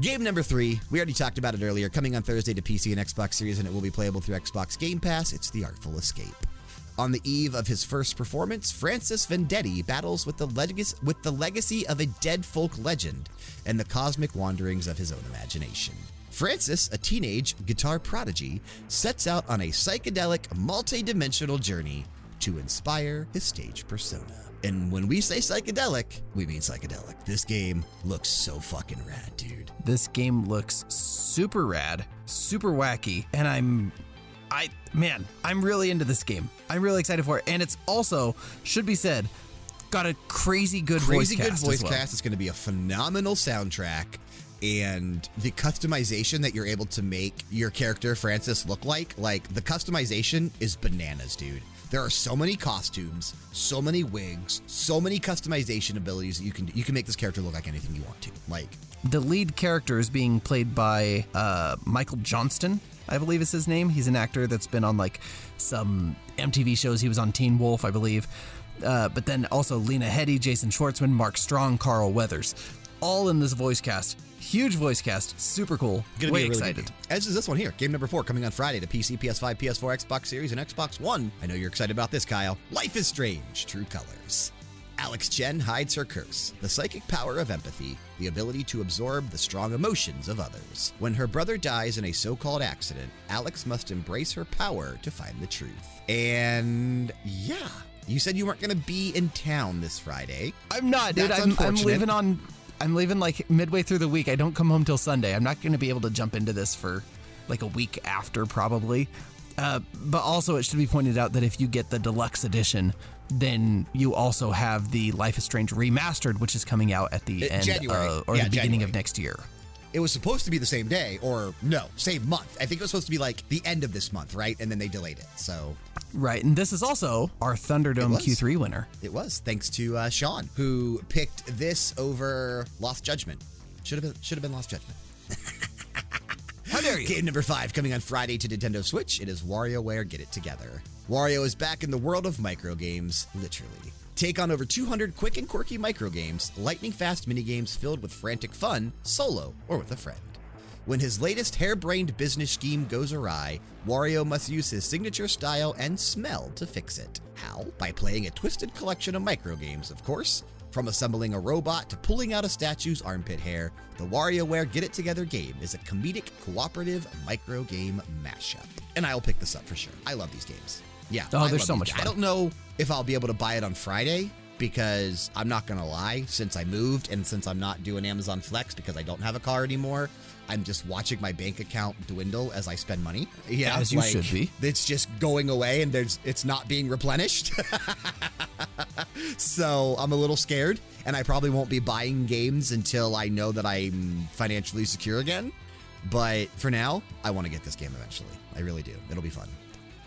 Game number three, we already talked about it earlier, coming on Thursday to PC and Xbox Series, and it will be playable through Xbox Game Pass. It's The Artful Escape. On the eve of his first performance, Francis Vendetti battles with the, legacy, with the legacy of a dead folk legend and the cosmic wanderings of his own imagination. Francis, a teenage guitar prodigy, sets out on a psychedelic, multi dimensional journey to inspire his stage persona. And when we say psychedelic, we mean psychedelic. This game looks so fucking rad, dude. This game looks super rad, super wacky, and I'm I man, I'm really into this game. I'm really excited for it. And it's also, should be said, got a crazy good Crazy voice good cast. voice well. cast. It's going to be a phenomenal soundtrack. And the customization that you're able to make your character, Francis, look like, like the customization is bananas, dude. There are so many costumes, so many wigs, so many customization abilities that you can you can make this character look like anything you want to. Like The lead character is being played by uh, Michael Johnston, I believe is his name. He's an actor that's been on like some MTV shows. He was on Teen Wolf, I believe. Uh, but then also Lena Headey, Jason Schwartzman, Mark Strong, Carl Weathers, all in this voice cast. Huge voice cast, super cool. Gonna Way be really excited. As is this one here, game number four, coming on Friday to PC, PS5, PS4, Xbox Series, and Xbox One. I know you're excited about this, Kyle. Life is Strange, True Colors. Alex Chen hides her curse, the psychic power of empathy, the ability to absorb the strong emotions of others. When her brother dies in a so called accident, Alex must embrace her power to find the truth. And yeah, you said you weren't going to be in town this Friday. I'm not, dude. I'm, I'm leaving on. I'm leaving like midway through the week. I don't come home till Sunday. I'm not going to be able to jump into this for like a week after, probably. Uh, but also, it should be pointed out that if you get the deluxe edition, then you also have the Life is Strange remastered, which is coming out at the Uh, end January. uh, or Yeah, the beginning January. of next year. It was supposed to be the same day, or no, same month. I think it was supposed to be like the end of this month, right? And then they delayed it. So Right, and this is also our Thunderdome. Q3 winner. it was thanks to uh, Sean, who picked this over Lost Judgment. Should have been should have been Lost Judgment. <laughs> How dare you? Game number five coming on Friday to Nintendo Switch. It is WarioWare Get It Together. Wario is back in the world of microgames, literally. Take on over 200 quick and quirky microgames, lightning fast minigames filled with frantic fun, solo or with a friend. When his latest harebrained business scheme goes awry, Wario must use his signature style and smell to fix it. How? By playing a twisted collection of microgames, of course. From assembling a robot to pulling out a statue's armpit hair, the WarioWare Get It Together game is a comedic, cooperative microgame mashup. And I'll pick this up for sure. I love these games. Yeah. Oh, they're so much fun. I don't know if I'll be able to buy it on Friday because I'm not going to lie, since I moved and since I'm not doing Amazon Flex because I don't have a car anymore, I'm just watching my bank account dwindle as I spend money. Yeah, As you like, should be. It's just going away and there's it's not being replenished. <laughs> so I'm a little scared, and I probably won't be buying games until I know that I'm financially secure again. But for now, I want to get this game eventually. I really do. It'll be fun.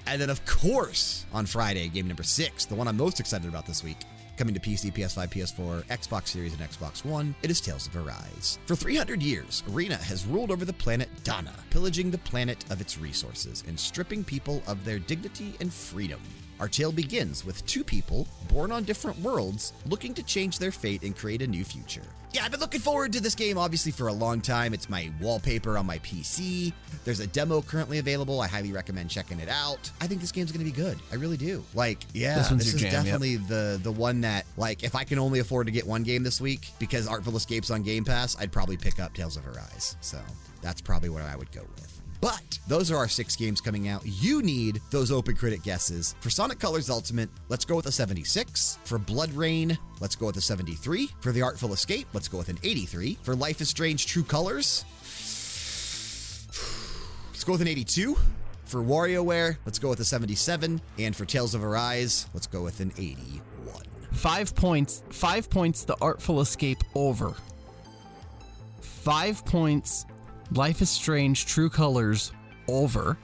And then, of course, on Friday, game number six, the one I'm most excited about this week, coming to PC, PS5, PS4, Xbox Series, and Xbox One, it is Tales of Arise. For 300 years, Arena has ruled over the planet Dahna, pillaging the planet of its resources and stripping people of their dignity and freedom. Our tale begins with two people born on different worlds looking to change their fate and create a new future. Yeah, I've been looking forward to this game obviously for a long time. It's my wallpaper on my PC. There's a demo currently available. I highly recommend checking it out. I think this game's going to be good. I really do. Like, yeah, This this is jam, yep. definitely the the one that like if I can only afford to get one game this week because Artful Escapes on Game Pass, I'd probably pick up Tales of Arise. So, that's probably what I would go with. But those are our six games coming out. You need those open critic guesses. For Sonic Colors Ultimate, let's go with a 76. For BloodRayne, let's go with a 73. For The Artful Escape, let's go with an 83. For Life is Strange True Colors, let's go with an 82. For WarioWare, let's go with a 77. And for Tales of Arise, let's go with an 81. Five points. Five points. The Artful Escape over. Five points. Life is Strange. True Colors over.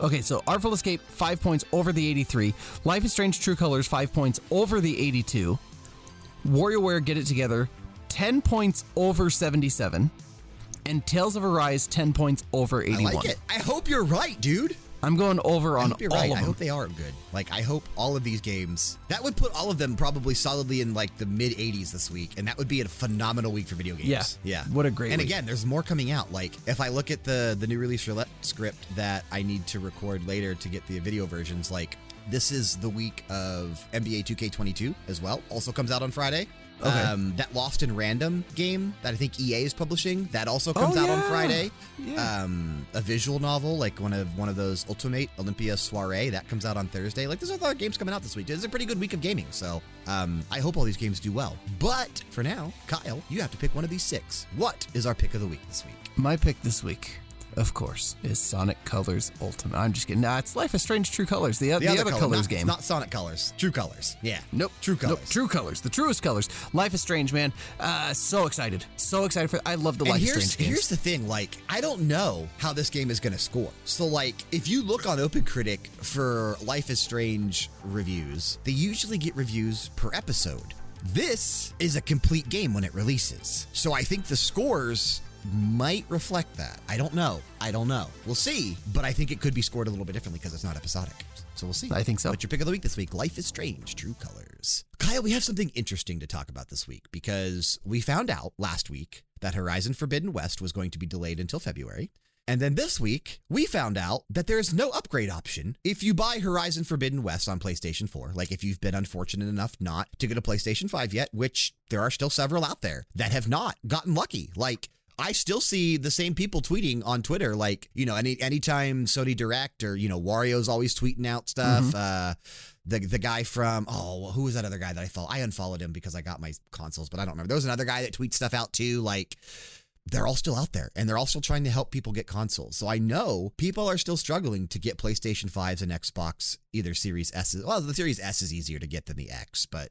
Okay, so Artful Escape five points over the 83. Life is Strange. True Colors five points over the 82. WarioWare Get It Together ten points over 77. And Tales of Arise ten points over 81. I like it. I hope you're right, dude. I'm going over I on hope you're all right. of I hope they are good. Like, I hope all of these games that would put all of them probably solidly in like the mid 80s this week, and that would be a phenomenal week for video games. Yeah. yeah. What a great And week. again, there's more coming out. Like, if I look at the the new release roulette script that I need to record later to get the video versions, like. This is the week of NBA 2K22 as well. Also comes out on Friday. Okay. Um, that Lost in Random game that I think EA is publishing that also comes Oh, out on. Friday. Yeah. Um, a visual novel like one of one of those Ultimate Olympia Soiree that comes out on Thursday. Like there's a lot of games coming out this week. It's a pretty good week of gaming. So um, I hope all these games do well. But for now, Kyle, you have to pick one of these six. What is our pick of the week this week? My pick this week, of course, is Sonic Colors Ultimate. I'm just kidding. Nah, it's Life is Strange True Colors, the, the, other, color, Colors not, game. not Sonic Colors, True Colors. Yeah. Nope. True Colors. Nope. True colors. The truest colors. Life is Strange, man. Uh, so excited. So excited for I love the And Life is Strange games. here's the thing, like, I don't know how this game is going to score. So, like, if you look on OpenCritic for Life is Strange reviews, they usually get reviews per episode. This is a complete game when it releases. So I think the scores might reflect that. I don't know. I don't know. We'll see. But I think it could be scored a little bit differently because it's not episodic. So we'll see. I think so. What's your pick of the week this week? Life is Strange, True Colors. Kyle, we have something interesting to talk about this week because we found out last week that Horizon Forbidden West was going to be delayed until February. And then this week, we found out that there's no upgrade option if you buy Horizon Forbidden West on PlayStation 4. Like if you've been unfortunate enough not to get a PlayStation 5 yet, which there are still several out there that have not gotten lucky. Like I still see the same people tweeting on Twitter, like, you know, any anytime Sony Direct or, you know, Wario's always tweeting out stuff. Uh, the the guy from, oh, who was that other guy that I follow? I unfollowed him because I got my consoles, but I don't remember. There was another guy that tweets stuff out too. Like, they're all still out there and they're all still trying to help people get consoles. So I know people are still struggling to get PlayStation 5s and Xbox, either Series S. Well, the Series S is easier to get than the X, but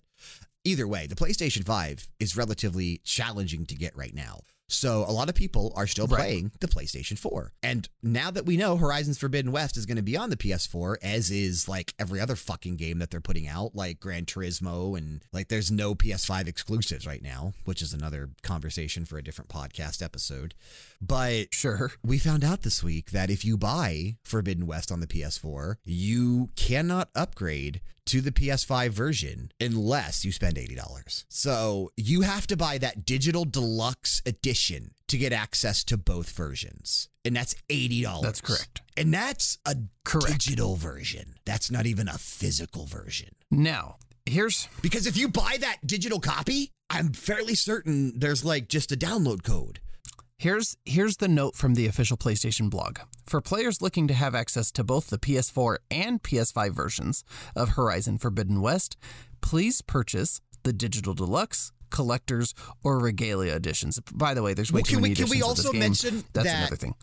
either way, the PlayStation 5 is relatively challenging to get right now. So a lot of people are still Right. playing the PlayStation 4. And now that we know Horizons Forbidden West is going to be on the PS4, as is like every other fucking game that they're putting out, like Gran Turismo, and like there's no PS5 exclusives right now, which is another conversation for a different podcast episode. But Sure. we found out this week that if you buy Forbidden West on the PS4, you cannot upgrade to the PS5 version unless you spend $80. So you have to buy that digital deluxe edition to get access to both versions. And that's $80. That's correct. And that's a Correct. digital version. That's not even a physical version. Now, here's Because if you buy that digital copy, I'm fairly certain there's like just a download code. Here's here's the note from the official PlayStation blog. For players looking to have access to both the PS4 and PS5 versions of Horizon Forbidden West, please purchase the Digital Deluxe, Collectors, or Regalia editions. By the way, there's way Well, too can many we- can we editions of this also mention That's that- another thing.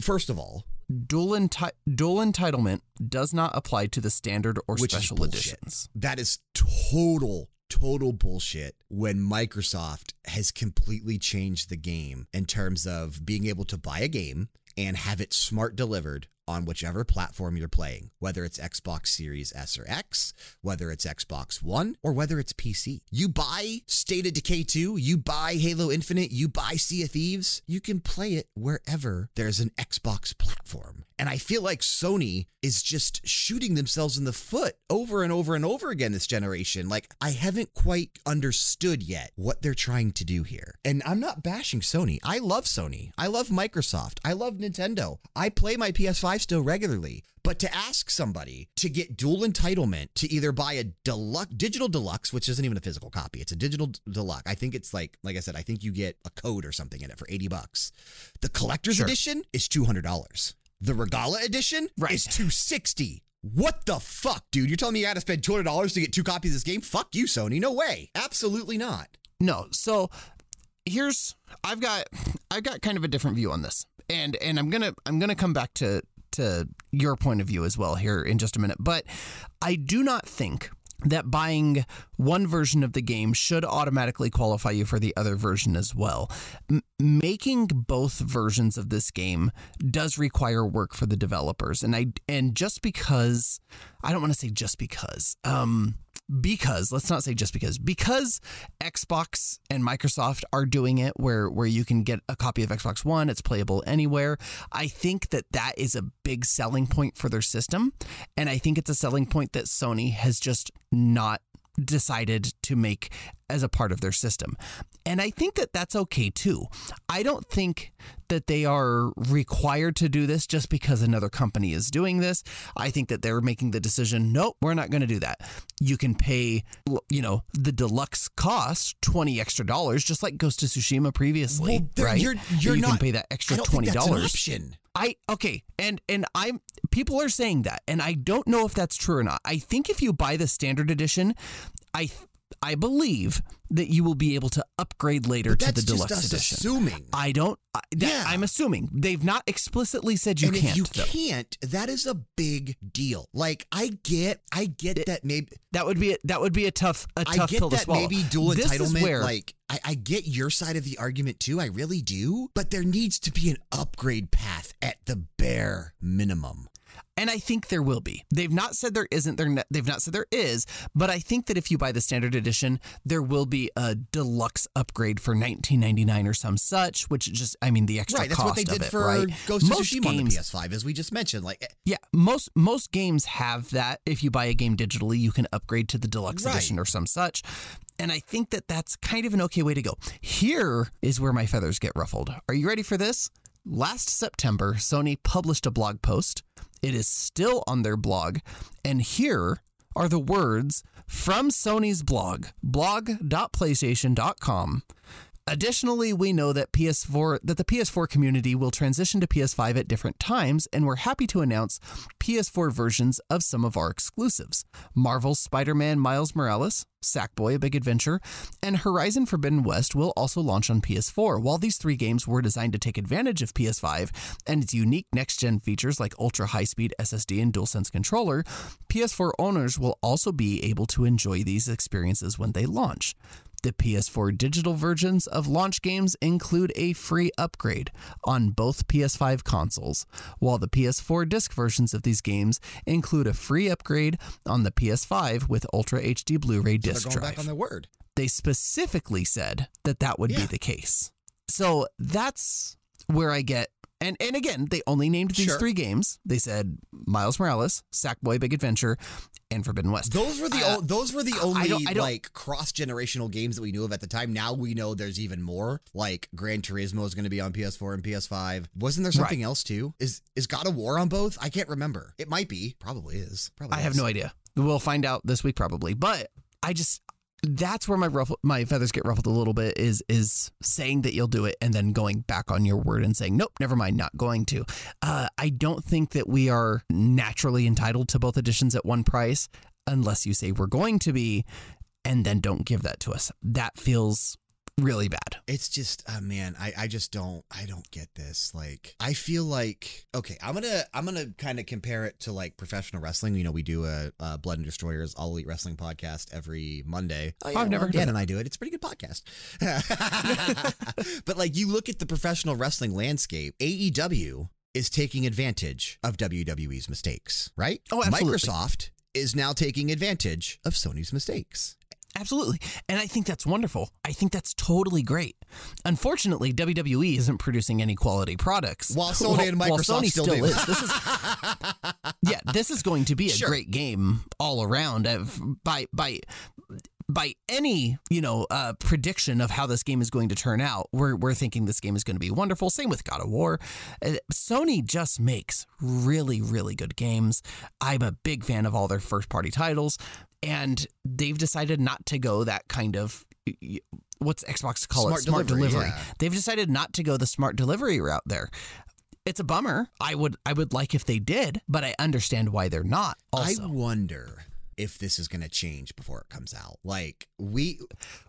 First of all, Dual, enti- dual entitlement does not apply to the standard or special editions. That is total, total bullshit when Microsoft has completely changed the game in terms of being able to buy a game and have it smart delivered on whichever platform you're playing, whether it's Xbox Series S or X, whether it's Xbox One, or whether it's PC. You buy State of Decay 2, you buy Halo Infinite, you buy Sea of Thieves, you can play it wherever there's an Xbox platform. And I feel like Sony is just shooting themselves in the foot over and over and over again this generation. Like, I haven't quite understood yet what they're trying to do here. And I'm not bashing Sony. I love Sony. I love Microsoft. I love Nintendo. I play my PS5 still regularly. But to ask somebody to get dual entitlement to either buy a deluxe, digital deluxe, which isn't even a physical copy, it's a digital deluxe. I think it's like, like I said, I think you get a code or something in it for 80 bucks. The collector's Sure. edition is $200. The Regalia edition Right. is 260 What the fuck, dude? You're telling me you got to spend $200 to get two copies of this game? Fuck you, Sony. No way. Absolutely not. No. So here's I've got I've got kind of a different view on this. And and I'm to I'm going to come back to to your point of view as well here in just a minute. But I do not think that buying one version of the game should automatically qualify you for the other version as well. M- making both versions of this game does require work for the developers, and I and just because I don't want to say just because, um, because let's not say just because because Xbox and Microsoft are doing it where where you can get a copy of Xbox One, it's playable anywhere. I think that that is a big selling point for their system, and I think it's a selling point that Sony has just not decided to make as a part of their system. And I think that that's okay too. I don't think that they are required to do this just because another company is doing this. I think that they're making the decision, nope, we're not going to do that. You can pay, you know, the deluxe cost 20 extra dollars just like Ghost of Tsushima previously, Well, right? you're- you're you not- can pay that extra don't $20. that's an option. I okay, and and I'm people are saying that, and I don't know if that's true or not. I think if you buy the standard edition, I I believe that you will be able to upgrade later to the deluxe just us edition. assuming. I don't. I, that, Yeah. I'm assuming they've not explicitly said you and can't. if you though. can't, that is a big deal. Like I get, I get that maybe That would be a, that would be a tough a I tough get pill to that swallow. maybe dual This entitlement. where- like I, I get your side of the argument too. I really do. But there needs to be an upgrade path at the bare minimum. And I think there will be. They've not said there isn't. They're not, they've not said there is. But I think that if you buy the standard edition, there will be a deluxe upgrade for 19.99 or some such. Which just, I mean, the extra right. That's cost what they of did it, for right? Ghost of most Tsushima on the PS5, as we just mentioned. Like eh, yeah, most most games have that. If you buy a game digitally, you can upgrade to the deluxe Right. edition or some such. And I think that that's kind of an okay way to go. Here is where my feathers get ruffled. Are you ready for this? Last September, Sony published a blog post. It is still on their blog. And here are the words from Sony's blog, blog.playstation.com. Additionally, we know that PS4 that the PS4 community will transition to PS5 at different times, and we're happy to announce PS4 versions of some of our exclusives. Marvel's Spider-Man Miles Morales, Sackboy: A Big Adventure, and Horizon Forbidden West will also launch on PS4. While these three games were designed to take advantage of PS5 and its unique next-gen features like ultra high-speed SSD and DualSense controller, PS4 owners will also be able to enjoy these experiences when they launch. The PS4 digital versions of launch games include a free upgrade on both PS5 consoles, while the PS4 disc versions of these games include a free upgrade on the PS5 with Ultra HD Blu-ray So disc drive. back on their word. they specifically said that that would be the case. So that's where I get and and again, they only named these Sure. three games. They said Miles Morales, Sackboy: Big Adventure, and Forbidden West. Those were the Uh, o- those were the I only don't- I don't- like cross generational games that we knew of at the time. Now we know there's even more. Like Gran Turismo is going to be on PS4 and PS5. Wasn't there something else too? Is is God of War on both? I can't remember. It might be. Probably is. Probably. I have no idea. We'll find out this week probably. But I just that's where my ruffle, my feathers get ruffled a little bit is is saying that you'll do it and then going back on your word and saying nope, never mind, not going to. Uh, I don't think that we are naturally entitled to both editions at one price unless you say we're going to be, and then don't give that to us. That feels really bad. It's just, uh, man, I, I just don't, I don't get this. Like, I feel like, okay, I'm gonna, I'm gonna kind of compare it to like professional wrestling. You know, we do a, a Blood and Destroyers All Elite Wrestling podcast every Monday. Oh, yeah, I've never heard Dan it. and I do it. It's a pretty good podcast. <laughs> but like, you look at the professional wrestling landscape, AEW is taking advantage of WWE's mistakes, right? Oh, absolutely. Microsoft is now taking advantage of Sony's mistakes. Absolutely. And I think that's wonderful. I think that's totally great. Unfortunately, WWE isn't producing any quality products. While <laughs> Sony and Microsoft Sony still still is. This is <laughs> Yeah, this is going to be a Sure. great game all around uh, by by by any you know uh, prediction of how this game is going to turn out, we're we're thinking this game is going to be wonderful. Same with God of War. Uh, Sony just makes really really good games. I'm a big fan of all their first party titles, and they've decided not to go that kind of what's Xbox call Smart it smart delivery, delivery. yeah. They've decided not to go the smart delivery route there. It's a bummer. I would I would like if they did, but I understand why they're not. Also, I wonder if this is going to change before it comes out. Like we,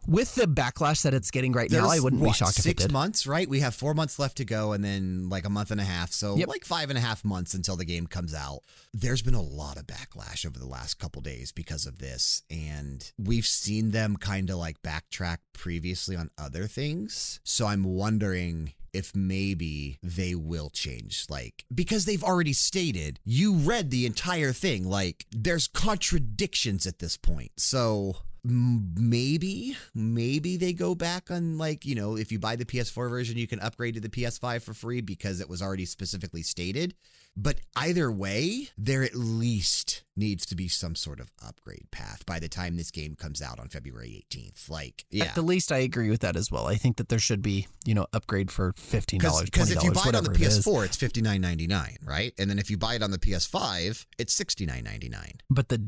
with the backlash that it's getting right now, I wouldn't be what, shocked if it Six months, right? We have four months left to go, and then like a month and a half. So Yep. like five and a half months until the game comes out. There's been a lot of backlash over the last couple days because of this, and we've seen them kind of like backtrack previously on other things. So I'm wondering if maybe they will change like because they've already stated you read the entire thing like there's contradictions at this point. So maybe maybe they go back on like you know if you buy the ps4 version you can upgrade to the ps5 for free because it was already specifically stated but either way there at least needs to be some sort of upgrade path by the time this game comes out on february 18th like yeah At the least, I agree with that as well. I think that there should be, you know, upgrade for fifteen dollars, Because twenty if you buy it on the whatever it is. PS4, it's fifty nine ninety nine, right? And then if you buy it on the PS5, it's sixty nine ninety nine. But the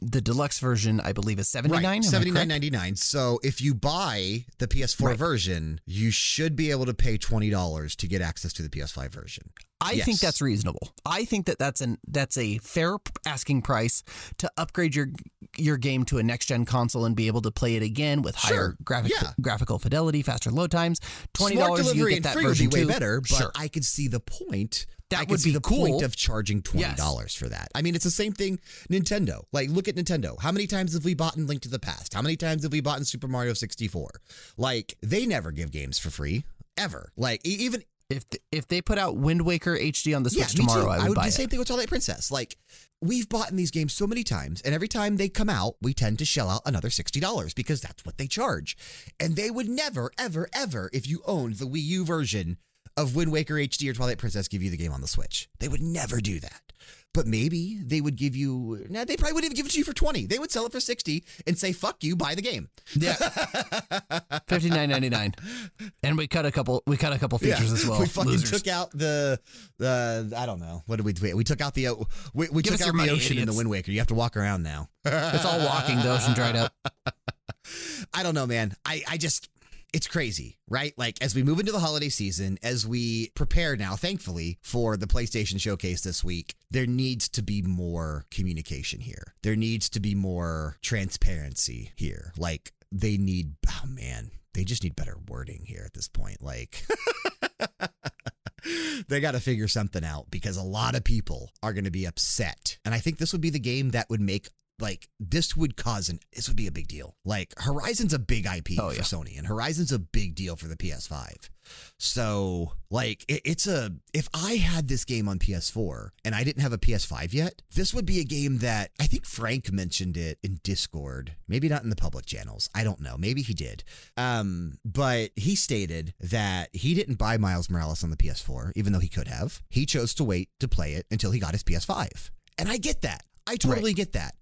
the deluxe version, I believe, is seventy nine. Right, seventy nine ninety nine. So if you buy the PS4 Right. version, you should be able to pay twenty dollars to get access to the PS5 version. I Yes. think that's reasonable. I think that that's an that's a fair asking price to upgrade your your game to a next gen console and be able to play it again with higher graphic Yeah. graphical fidelity, faster load times. Twenty dollars, you get that would version be way too. better, but sure. I could see the point. That I would be the cool. point of charging twenty Yes. dollars for that. I mean, it's the same thing. Nintendo, like, look at Nintendo. How many times have we bought in Link to the Past? How many times have we bought in Super Mario sixty four? Like, they never give games for free ever. Like, even if th- if they put out Wind Waker HD on the Switch me tomorrow. I would, do buy the it. same thing with Twilight Princess. Like we've bought in these games so many times, and every time they come out, we tend to shell out another sixty dollars because that's what they charge. And they would never, ever, ever, if you owned the Wii U version of Wind Waker HD or Twilight Princess, give you the game on the Switch. They would never do that. But maybe they would give you. Nah, they probably wouldn't even give it to you for twenty. They would sell it for sixty and say, "Fuck you, buy the game." Yeah, <laughs> fifty nine ninety nine, and we cut a couple. We cut a couple features Yeah. as well. <laughs> We fucking Losers. took out the the I don't know what did we do? We took out the uh, we, we took out your the money, ocean in the. Wind Waker. You have to walk around now. it's all walking. The ocean dried up. <laughs> I don't know, man. I I just it's crazy, right? Like as we move into the holiday season, as we prepare now, thankfully, for the PlayStation showcase this week, there needs to be more communication here. There needs to be more transparency here. Like they need, oh man, they just need better wording here at this point. Like, <laughs> they got to figure something out because a lot of people are going to be upset. And I think this would be the game that would make like this would cause an this would be a big deal. Like Horizon's a big IP Oh, for yeah. Sony, and Horizon's a big deal for the PS5. So like it, it's a if I had this game on PS4 and I didn't have a PS5 yet, this would be a game that I think Frank mentioned it in Discord. Maybe not in the public channels. I don't know. Maybe he did. Um, but he stated that he didn't buy Miles Morales on the PS4, even though he could have. He chose to wait to play it until he got his PS5. And I get that. I totally get that.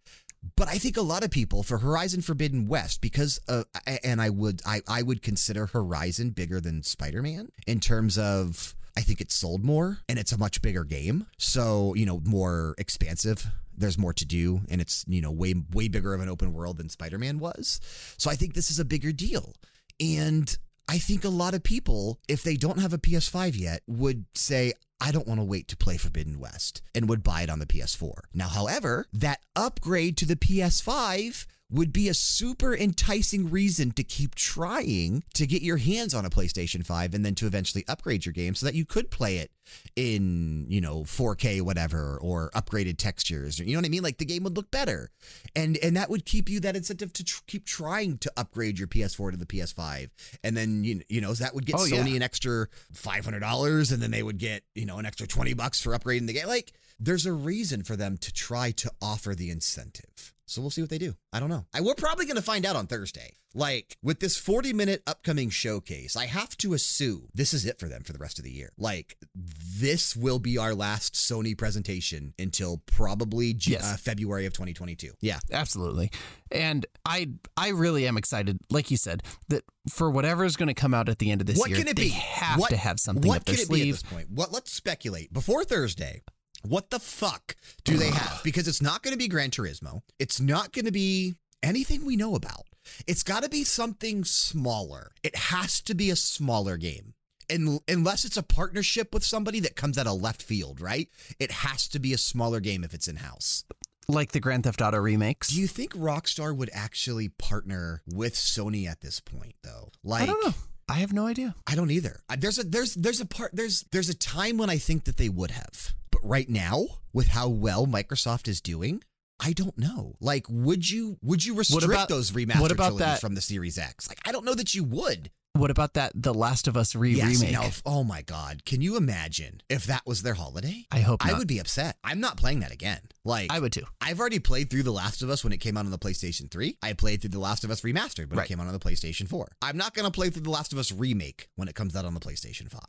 But I think a lot of people for Horizon Forbidden West, because uh, and I would I, I would consider Horizon bigger than Spider Man in terms of I think it sold more and it's a much bigger game, so you know more expansive. There's more to do, and it's you know way way bigger of an open world than Spider Man was. So I think this is a bigger deal, and I think a lot of people, if they don't have a PS5 yet, would say, I don't want to wait to play Forbidden West and would buy it on the PS4. Now, however, that upgrade to the PS5 would be a super enticing reason to keep trying to get your hands on a PlayStation 5 and then to eventually upgrade your game so that you could play it in, you know, 4K whatever or upgraded textures. You know what I mean? Like the game would look better. And and that would keep you that incentive to tr- keep trying to upgrade your PS4 to the PS5. And then you, you know, that would get Oh, yeah. Sony an extra $500 and then they would get, you know, an extra 20 bucks for upgrading the game. Like there's a reason for them to try to offer the incentive. So we'll see what they do. I don't know. I, we're probably going to find out on Thursday. Like with this 40 minute upcoming showcase, I have to assume this is it for them for the rest of the year. Like this will be our last Sony presentation until probably Yes. uh, February of 2022. Yeah. Absolutely. And I I really am excited, like you said, that for whatever is going to come out at the end of this what year, can it they be? have what, to have something what up their can it be at sleeve. this point? What? Let's speculate before Thursday. What the fuck do they have? <sighs> Because it's not going to be Gran Turismo. It's not going to be anything we know about. It's got to be something smaller. It has to be a smaller game. And unless it's a partnership with somebody that comes out of left field, right? It has to be a smaller game if it's in house. Like the Grand Theft Auto remakes. Do you think Rockstar would actually partner with Sony at this point, though? Like, I don't know. I have no idea. I don't either. There's a there's there's a part there's there's a time when I think that they would have. Right now, with how well Microsoft is doing, I don't know. Like, would you would you restrict about- those remastered what about that- from the Series X? Like, I don't know that you would. What about that The Last of Us re- Yes. remake? If, oh my God, can you imagine if that was their holiday? I hope I would be upset. I'm not playing that again. Like, I would too. I've already played through The Last of Us when it came out on the PlayStation 3. I played through The Last of Us Remastered when Right. it came out on the PlayStation 4. I'm not going to play through The Last of Us Remake when it comes out on the PlayStation 5.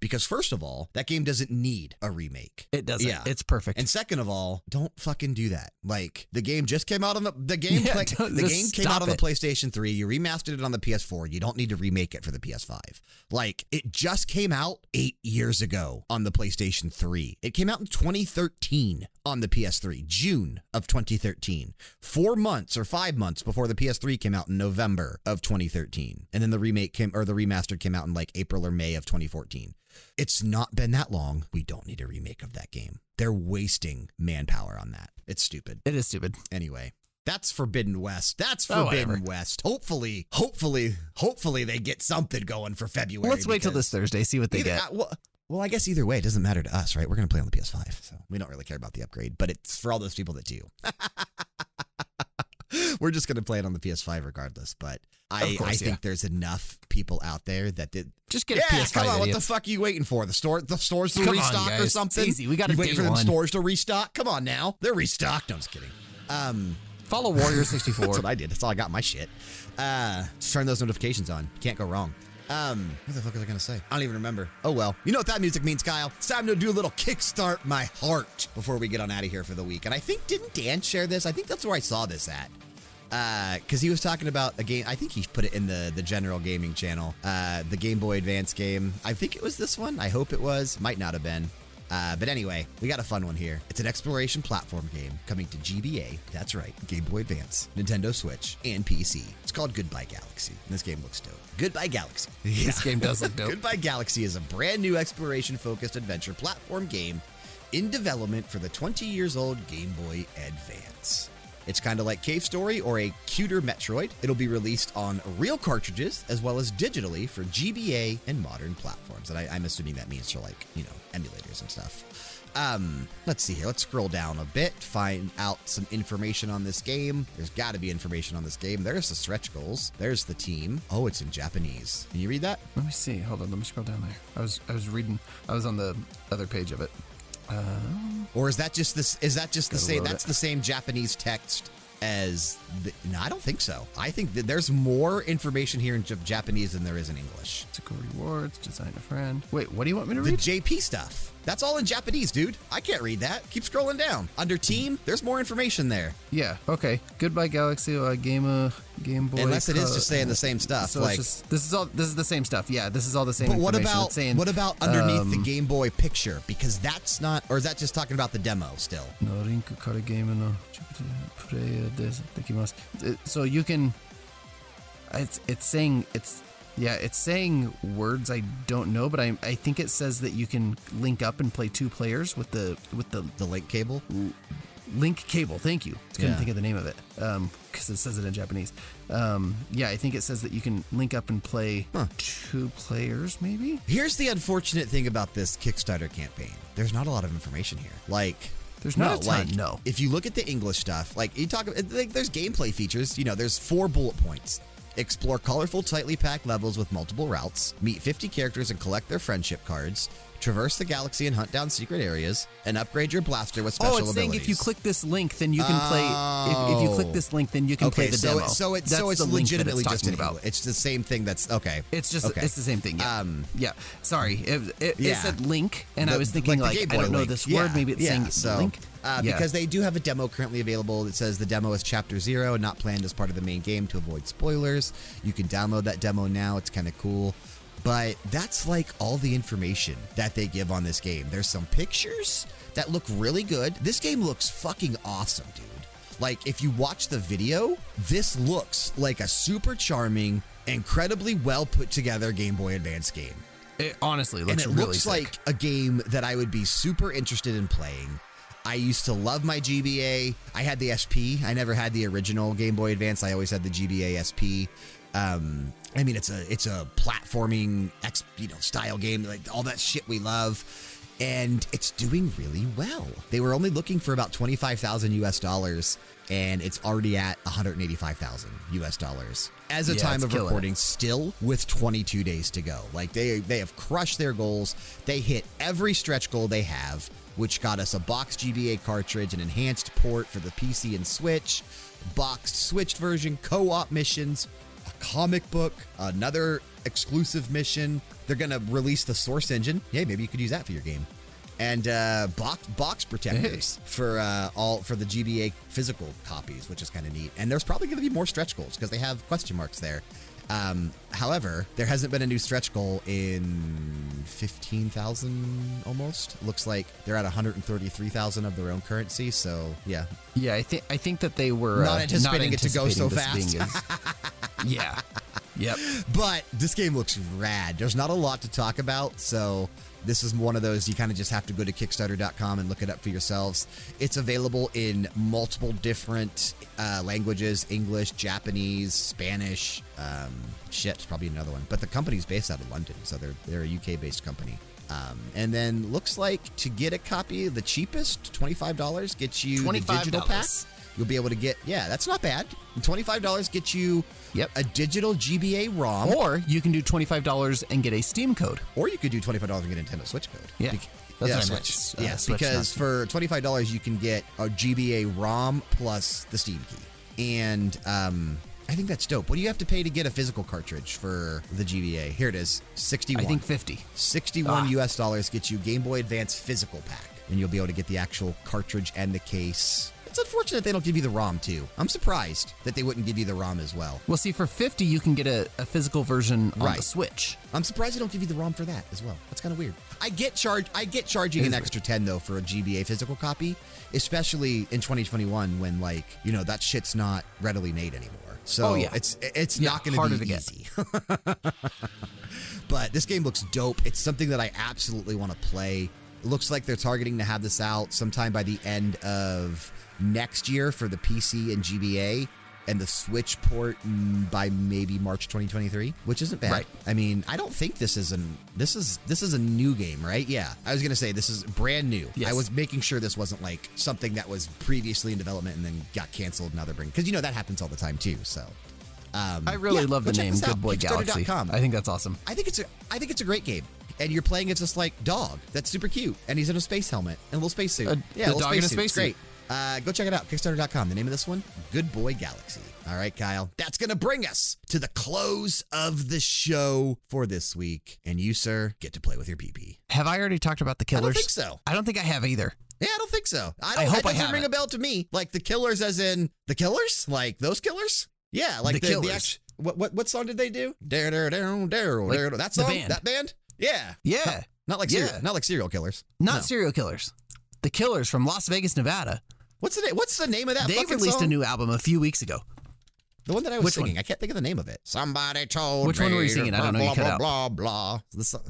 Because, first of all, that game doesn't need a remake. It doesn't. Yeah. It's perfect. And second of all, don't fucking do that. Like the game just came out on the the <laughs> game Yeah, play- the game came out on the. PlayStation 3. You remastered it on the PS4. You don't need to remake it for the PS5. Like it just came out 8 years ago on the PlayStation 3. It came out in 2013 on the PS3, June of 2013. 4 months or 5 months before the PS3 came out in November of 2013. And then the remake came or the remastered came out in like April or May of 2014. It's not been that long. We don't need a remake of that game. They're wasting manpower on that. It's stupid. it is stupid. Anyway, that's Forbidden West. That's Oh, Forbidden whatever. West. Hopefully, hopefully, hopefully they get something going for February. Let's wait till this Thursday, see what they either- get. uh, well, well, I guess either way, it doesn't matter to us, right? We're going to play on the PS5, so we don't really care about the upgrade. But it's for all those people that do. <laughs> We're just going to play it on the PS5 regardless. But I, course, I think yeah. there's enough people out there that did, Just get yeah, a PS5 come on. What the fuck are you waiting for? The store, the stores to Come restock guys. or It's something? easy. We got to wait for them stores to restock? Come on now, they're restocked. No, I'm just kidding. Um, Follow Wario <laughs> 64. that's what I did. That's all I got. My shit. Uh, just turn those notifications on. Can't go wrong. Um, what the fuck was I gonna say? I don't even remember. Oh well. You know what that music means, Kyle? It's time to do a little kickstart my heart before we get on out of here for the week. And I think didn't Dan share this? I think that's where I saw this at. Uh, because he was talking about a game. I think he put it in the the general gaming channel. Uh, the Game Boy Advance game. I think it was this one. I hope it was. Might not have been. Uh, but anyway, we got a fun one here. It's an exploration platform game coming to GBA. That's right, Game Boy Advance, Nintendo Switch, and PC. It's called Goodboy Galaxy. And this game looks dope. Goodboy Galaxy. <laughs> This game does look dope. Goodboy Galaxy is a brand new exploration focused adventure platform game in development for the 20 years old Game Boy Advance. It's kind of like Cave Story or a cuter Metroid. It'll be released on real cartridges as well as digitally for GBA and modern platforms. And I, I'm assuming that means for like, you know, emulators and stuff. Um, let's see here. Let's scroll down a bit, find out some information on this game. There's got to be information on this game. There's the stretch goals. There's the team. Oh, it's in Japanese. Can you read that? Let me see. Hold on. Let me scroll down there. I was I was reading. I was on the other page of it. Uh, or is that just this? Is that just the same? That's it. the same Japanese text as. The, no, I don't think so. I think that there's more information here in Japanese than there is in English. Typical rewards. Design a friend. Wait. What do you want me to The read? The JP stuff. That's all in Japanese, dude. I can't read that. Keep scrolling down. Under team, there's more information there. Yeah. Okay. Goodboy, Galaxy uh, Game uh, Game Boy. Unless it is just saying the same stuff. So like just, this is all this is the same stuff. Yeah. This is all the same. But what about saying, what about underneath um, the Game Boy picture? Because that's not, or is that just talking about the demo still? No, rinku kara game no. Uh, so you can. It's it's saying it's yeah it's saying words I don't know, but I I think it says that you can link up and play two players with the with the The link cable. link cable. Thank you. I couldn't Yeah. think of the name of it because it says it in Japanese. Um, yeah, I think it says that you can link up and play two players, maybe. Here's the unfortunate thing about this Kickstarter campaign. There's not a lot of information here. Like, There's not no, like, no. If you look at the English stuff, like you talk, like, there's gameplay features. You know, there's four bullet points. Explore colorful, tightly packed levels with multiple routes. Meet 50 characters and collect their friendship cards. Traverse the galaxy and hunt down secret areas. And upgrade your blaster with special Oh, it's saying if you click this link, then you can play. If, if you click Oh. this link, then you can play the so demo. it, so it's That's so it's the link that legitimately it's just an about. It's the same thing. That's okay. It's just okay. it's the same thing. Yeah. Um, yeah. Sorry, it, it, Yeah. it said link, and I was thinking the like, I don't know this Yeah, word. Maybe it's saying so, link. Uh, Yeah. Because they do have a demo currently available. It says the demo is chapter zero and not planned as part of the main game to avoid spoilers. You can download that demo now. It's kind of cool. But that's like all the information that they give on this game. There's some pictures that look really good. This game looks fucking awesome, dude. Like, if you watch the video, this looks like a super charming, incredibly well put together Game Boy Advance game It honestly and it really looks sick. like a game that I would be super interested in playing. I used to love my GBA. I had the SP. I never had the original Game Boy Advance. I always had the GBA SP. Um, I mean, it's a it's a platforming, ex, you know, style game, like all that shit we love, and it's doing really well. They were only looking for about twenty five thousand US dollars, and it's already at one hundred eighty five thousand US dollars as a Yeah, time of killing it. recording still with 22 days to go. Like they they have crushed their goals. They hit every stretch goal they have, which got us a boxed GBA cartridge, an enhanced port for the PC and Switch, boxed switched version, co-op missions, a comic book, another exclusive mission. They're gonna release the Source engine. Yeah, maybe you could use that for your game. And uh, box box protectors for uh, all for the GBA physical copies, which is kind of neat. And there's probably going to be more stretch goals because they have question marks there. Um, however, there hasn't been a new stretch goal in 15,000 almost. Looks like they're at 133,000 of their own currency. So, yeah. yeah, I think I think that they were Not uh, anticipating it to go so fast. as- <laughs> yeah. Yep. But this game looks rad. There's not a lot to talk about. So, this is one of those you kind of just have to go to Kickstarter.com and look it up for yourselves. It's available in multiple different uh, languages English, Japanese, Spanish. Um, shit, probably another one. But the company's based out of London. So, they're, they're a UK based company. Um, and then looks like to get a copy, the cheapest, $25 gets you the digital pack. $25. You'll be able to get, yeah, that's not bad. $25 gets you Yep. a digital GBA ROM, Or you can do twenty five dollars and get a Steam code. or you could do $25 and get a Nintendo Switch code. Yeah. Bec- That's yeah, Switch. Uh, yeah, Switch, because for $25 you can get a GBA ROM plus the Steam key. And um, I think that's dope. What do you have to pay to get a physical cartridge for the GBA? Here it is, 61. I think fifty. 61 Ah. US dollars gets you Game Boy Advance physical pack. And you'll be able to get the actual cartridge and the case. It's unfortunate they don't give you the ROM too. I'm surprised that they wouldn't give you the ROM as well. Well, see, for 50, you can get a, a physical version on Right. the Switch. I'm surprised they don't give you the ROM for that as well. That's kind of weird. I get charge. I get charging an extra ten though for a GBA physical copy, especially in 2021 when like you know that shit's not readily made anymore. So Oh, yeah. it's it's Yeah, not going to be easy. <laughs> but this game looks dope. It's something that I absolutely want to play. It looks like they're targeting to have this out sometime by the end of next year for the PC and GBA. And the Switch port mm, by maybe March 2023, which isn't bad. Right. I mean, I don't think this is an this is this is a new game, right? Yeah, I was gonna say this is brand new. Yes. I was making sure this wasn't like something that was previously in development and then got canceled. Another they're because you know that happens all the time too. So, um, I really yeah, love the name. Goodboy Galaxy. I think that's awesome. I think it's a I think it's a great game. And you're playing as this like dog that's super cute, and he's in a space helmet and a little space suit. A- yeah, dog in a space suit. Great. Uh, go check it out. Kickstarter.com. The name of this one, Goodboy Galaxy. All right, Kyle. That's gonna bring us to the close of the show for this week, and you, sir, get to play with your PP. Have I already talked about the killers? I don't think so. I don't think I have either. Yeah, I don't think so. I, I don't, hope that I doesn't ring a bell to me. Like the killers, as in the killers, like those killers. Yeah, like The the, the, Killers. act- what what what song did they do? Dare dare dare dare Like dare. That the song, band. that band. Yeah, Yeah, not like Yeah. serial, not like serial killers. not No. serial killers. The Killers from Las Vegas, Nevada. What's the name? What's the name of that? they released song? a new album a few weeks ago. the one that I was Which one? singing. I can't think of the name of it. Somebody told me. Which one were you singing? I don't know, Blah you cut blah out. blah blah. The song-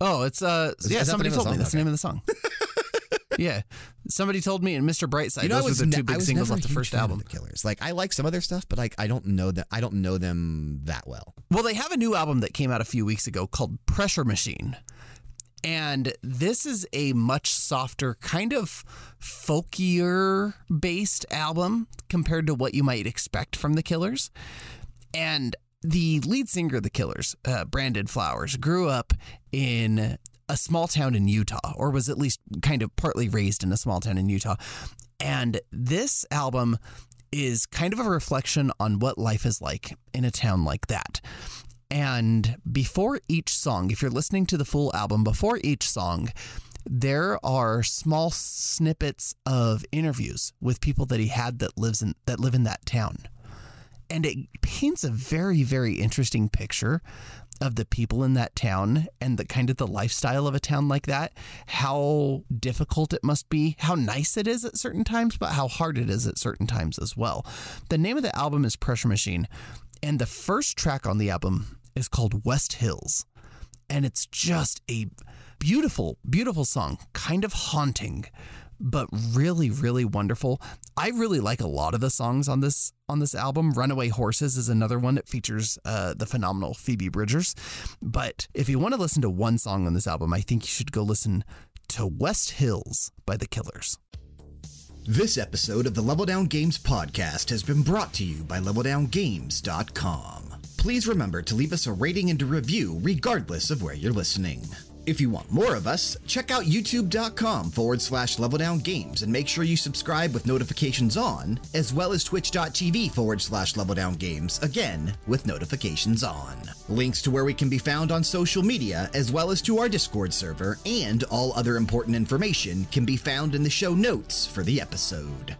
Oh, it's uh Is- yeah, is that the somebody name of the told me that's the name of the song. <laughs> yeah. Somebody told me and Mr. Brightside. You know, those were the ne- two big singles off the first album. The Killers. Like I like some of their stuff, but like I don't know that I don't know them that well. Well, they have a new album that came out a few weeks ago called Pressure Machine. And this is a much softer, kind of folkier based album compared to what you might expect from the Killers. And the lead singer of the Killers, uh, Brandon Flowers, grew up in a small town in Utah, or was at least kind of partly raised in a small town in Utah. And this album is kind of a reflection on what life is like in a town like that. And before each song, if you're listening to the full album, before each song, there are small snippets of interviews with people that he had that lives in that live in that town. And it paints a very, very interesting picture of the people in that town and the kind of the lifestyle of a town like that, how difficult it must be, how nice it is at certain times, but how hard it is at certain times as well. The name of the album is Pressure Machine, and the first track on the album is called West Hills. And it's just a beautiful, beautiful song, kind of haunting, but really, really wonderful. I really like a lot of the songs on this on this album. Runaway Horses is another one that features uh, the phenomenal Phoebe Bridgers. But if you want to listen to one song on this album, I think you should go listen to West Hills by The Killers. This episode of the Level Down Games podcast has been brought to you by LevelDownGames.com. Please remember to leave us a rating and a review regardless of where you're listening. If you want more of us, check out youtube.com forward slash level down games and make sure you subscribe with notifications on, as well as twitch.tv forward slash level down games, again with notifications on. Links to where we can be found on social media, as well as to our Discord server, and all other important information can be found in the show notes for the episode.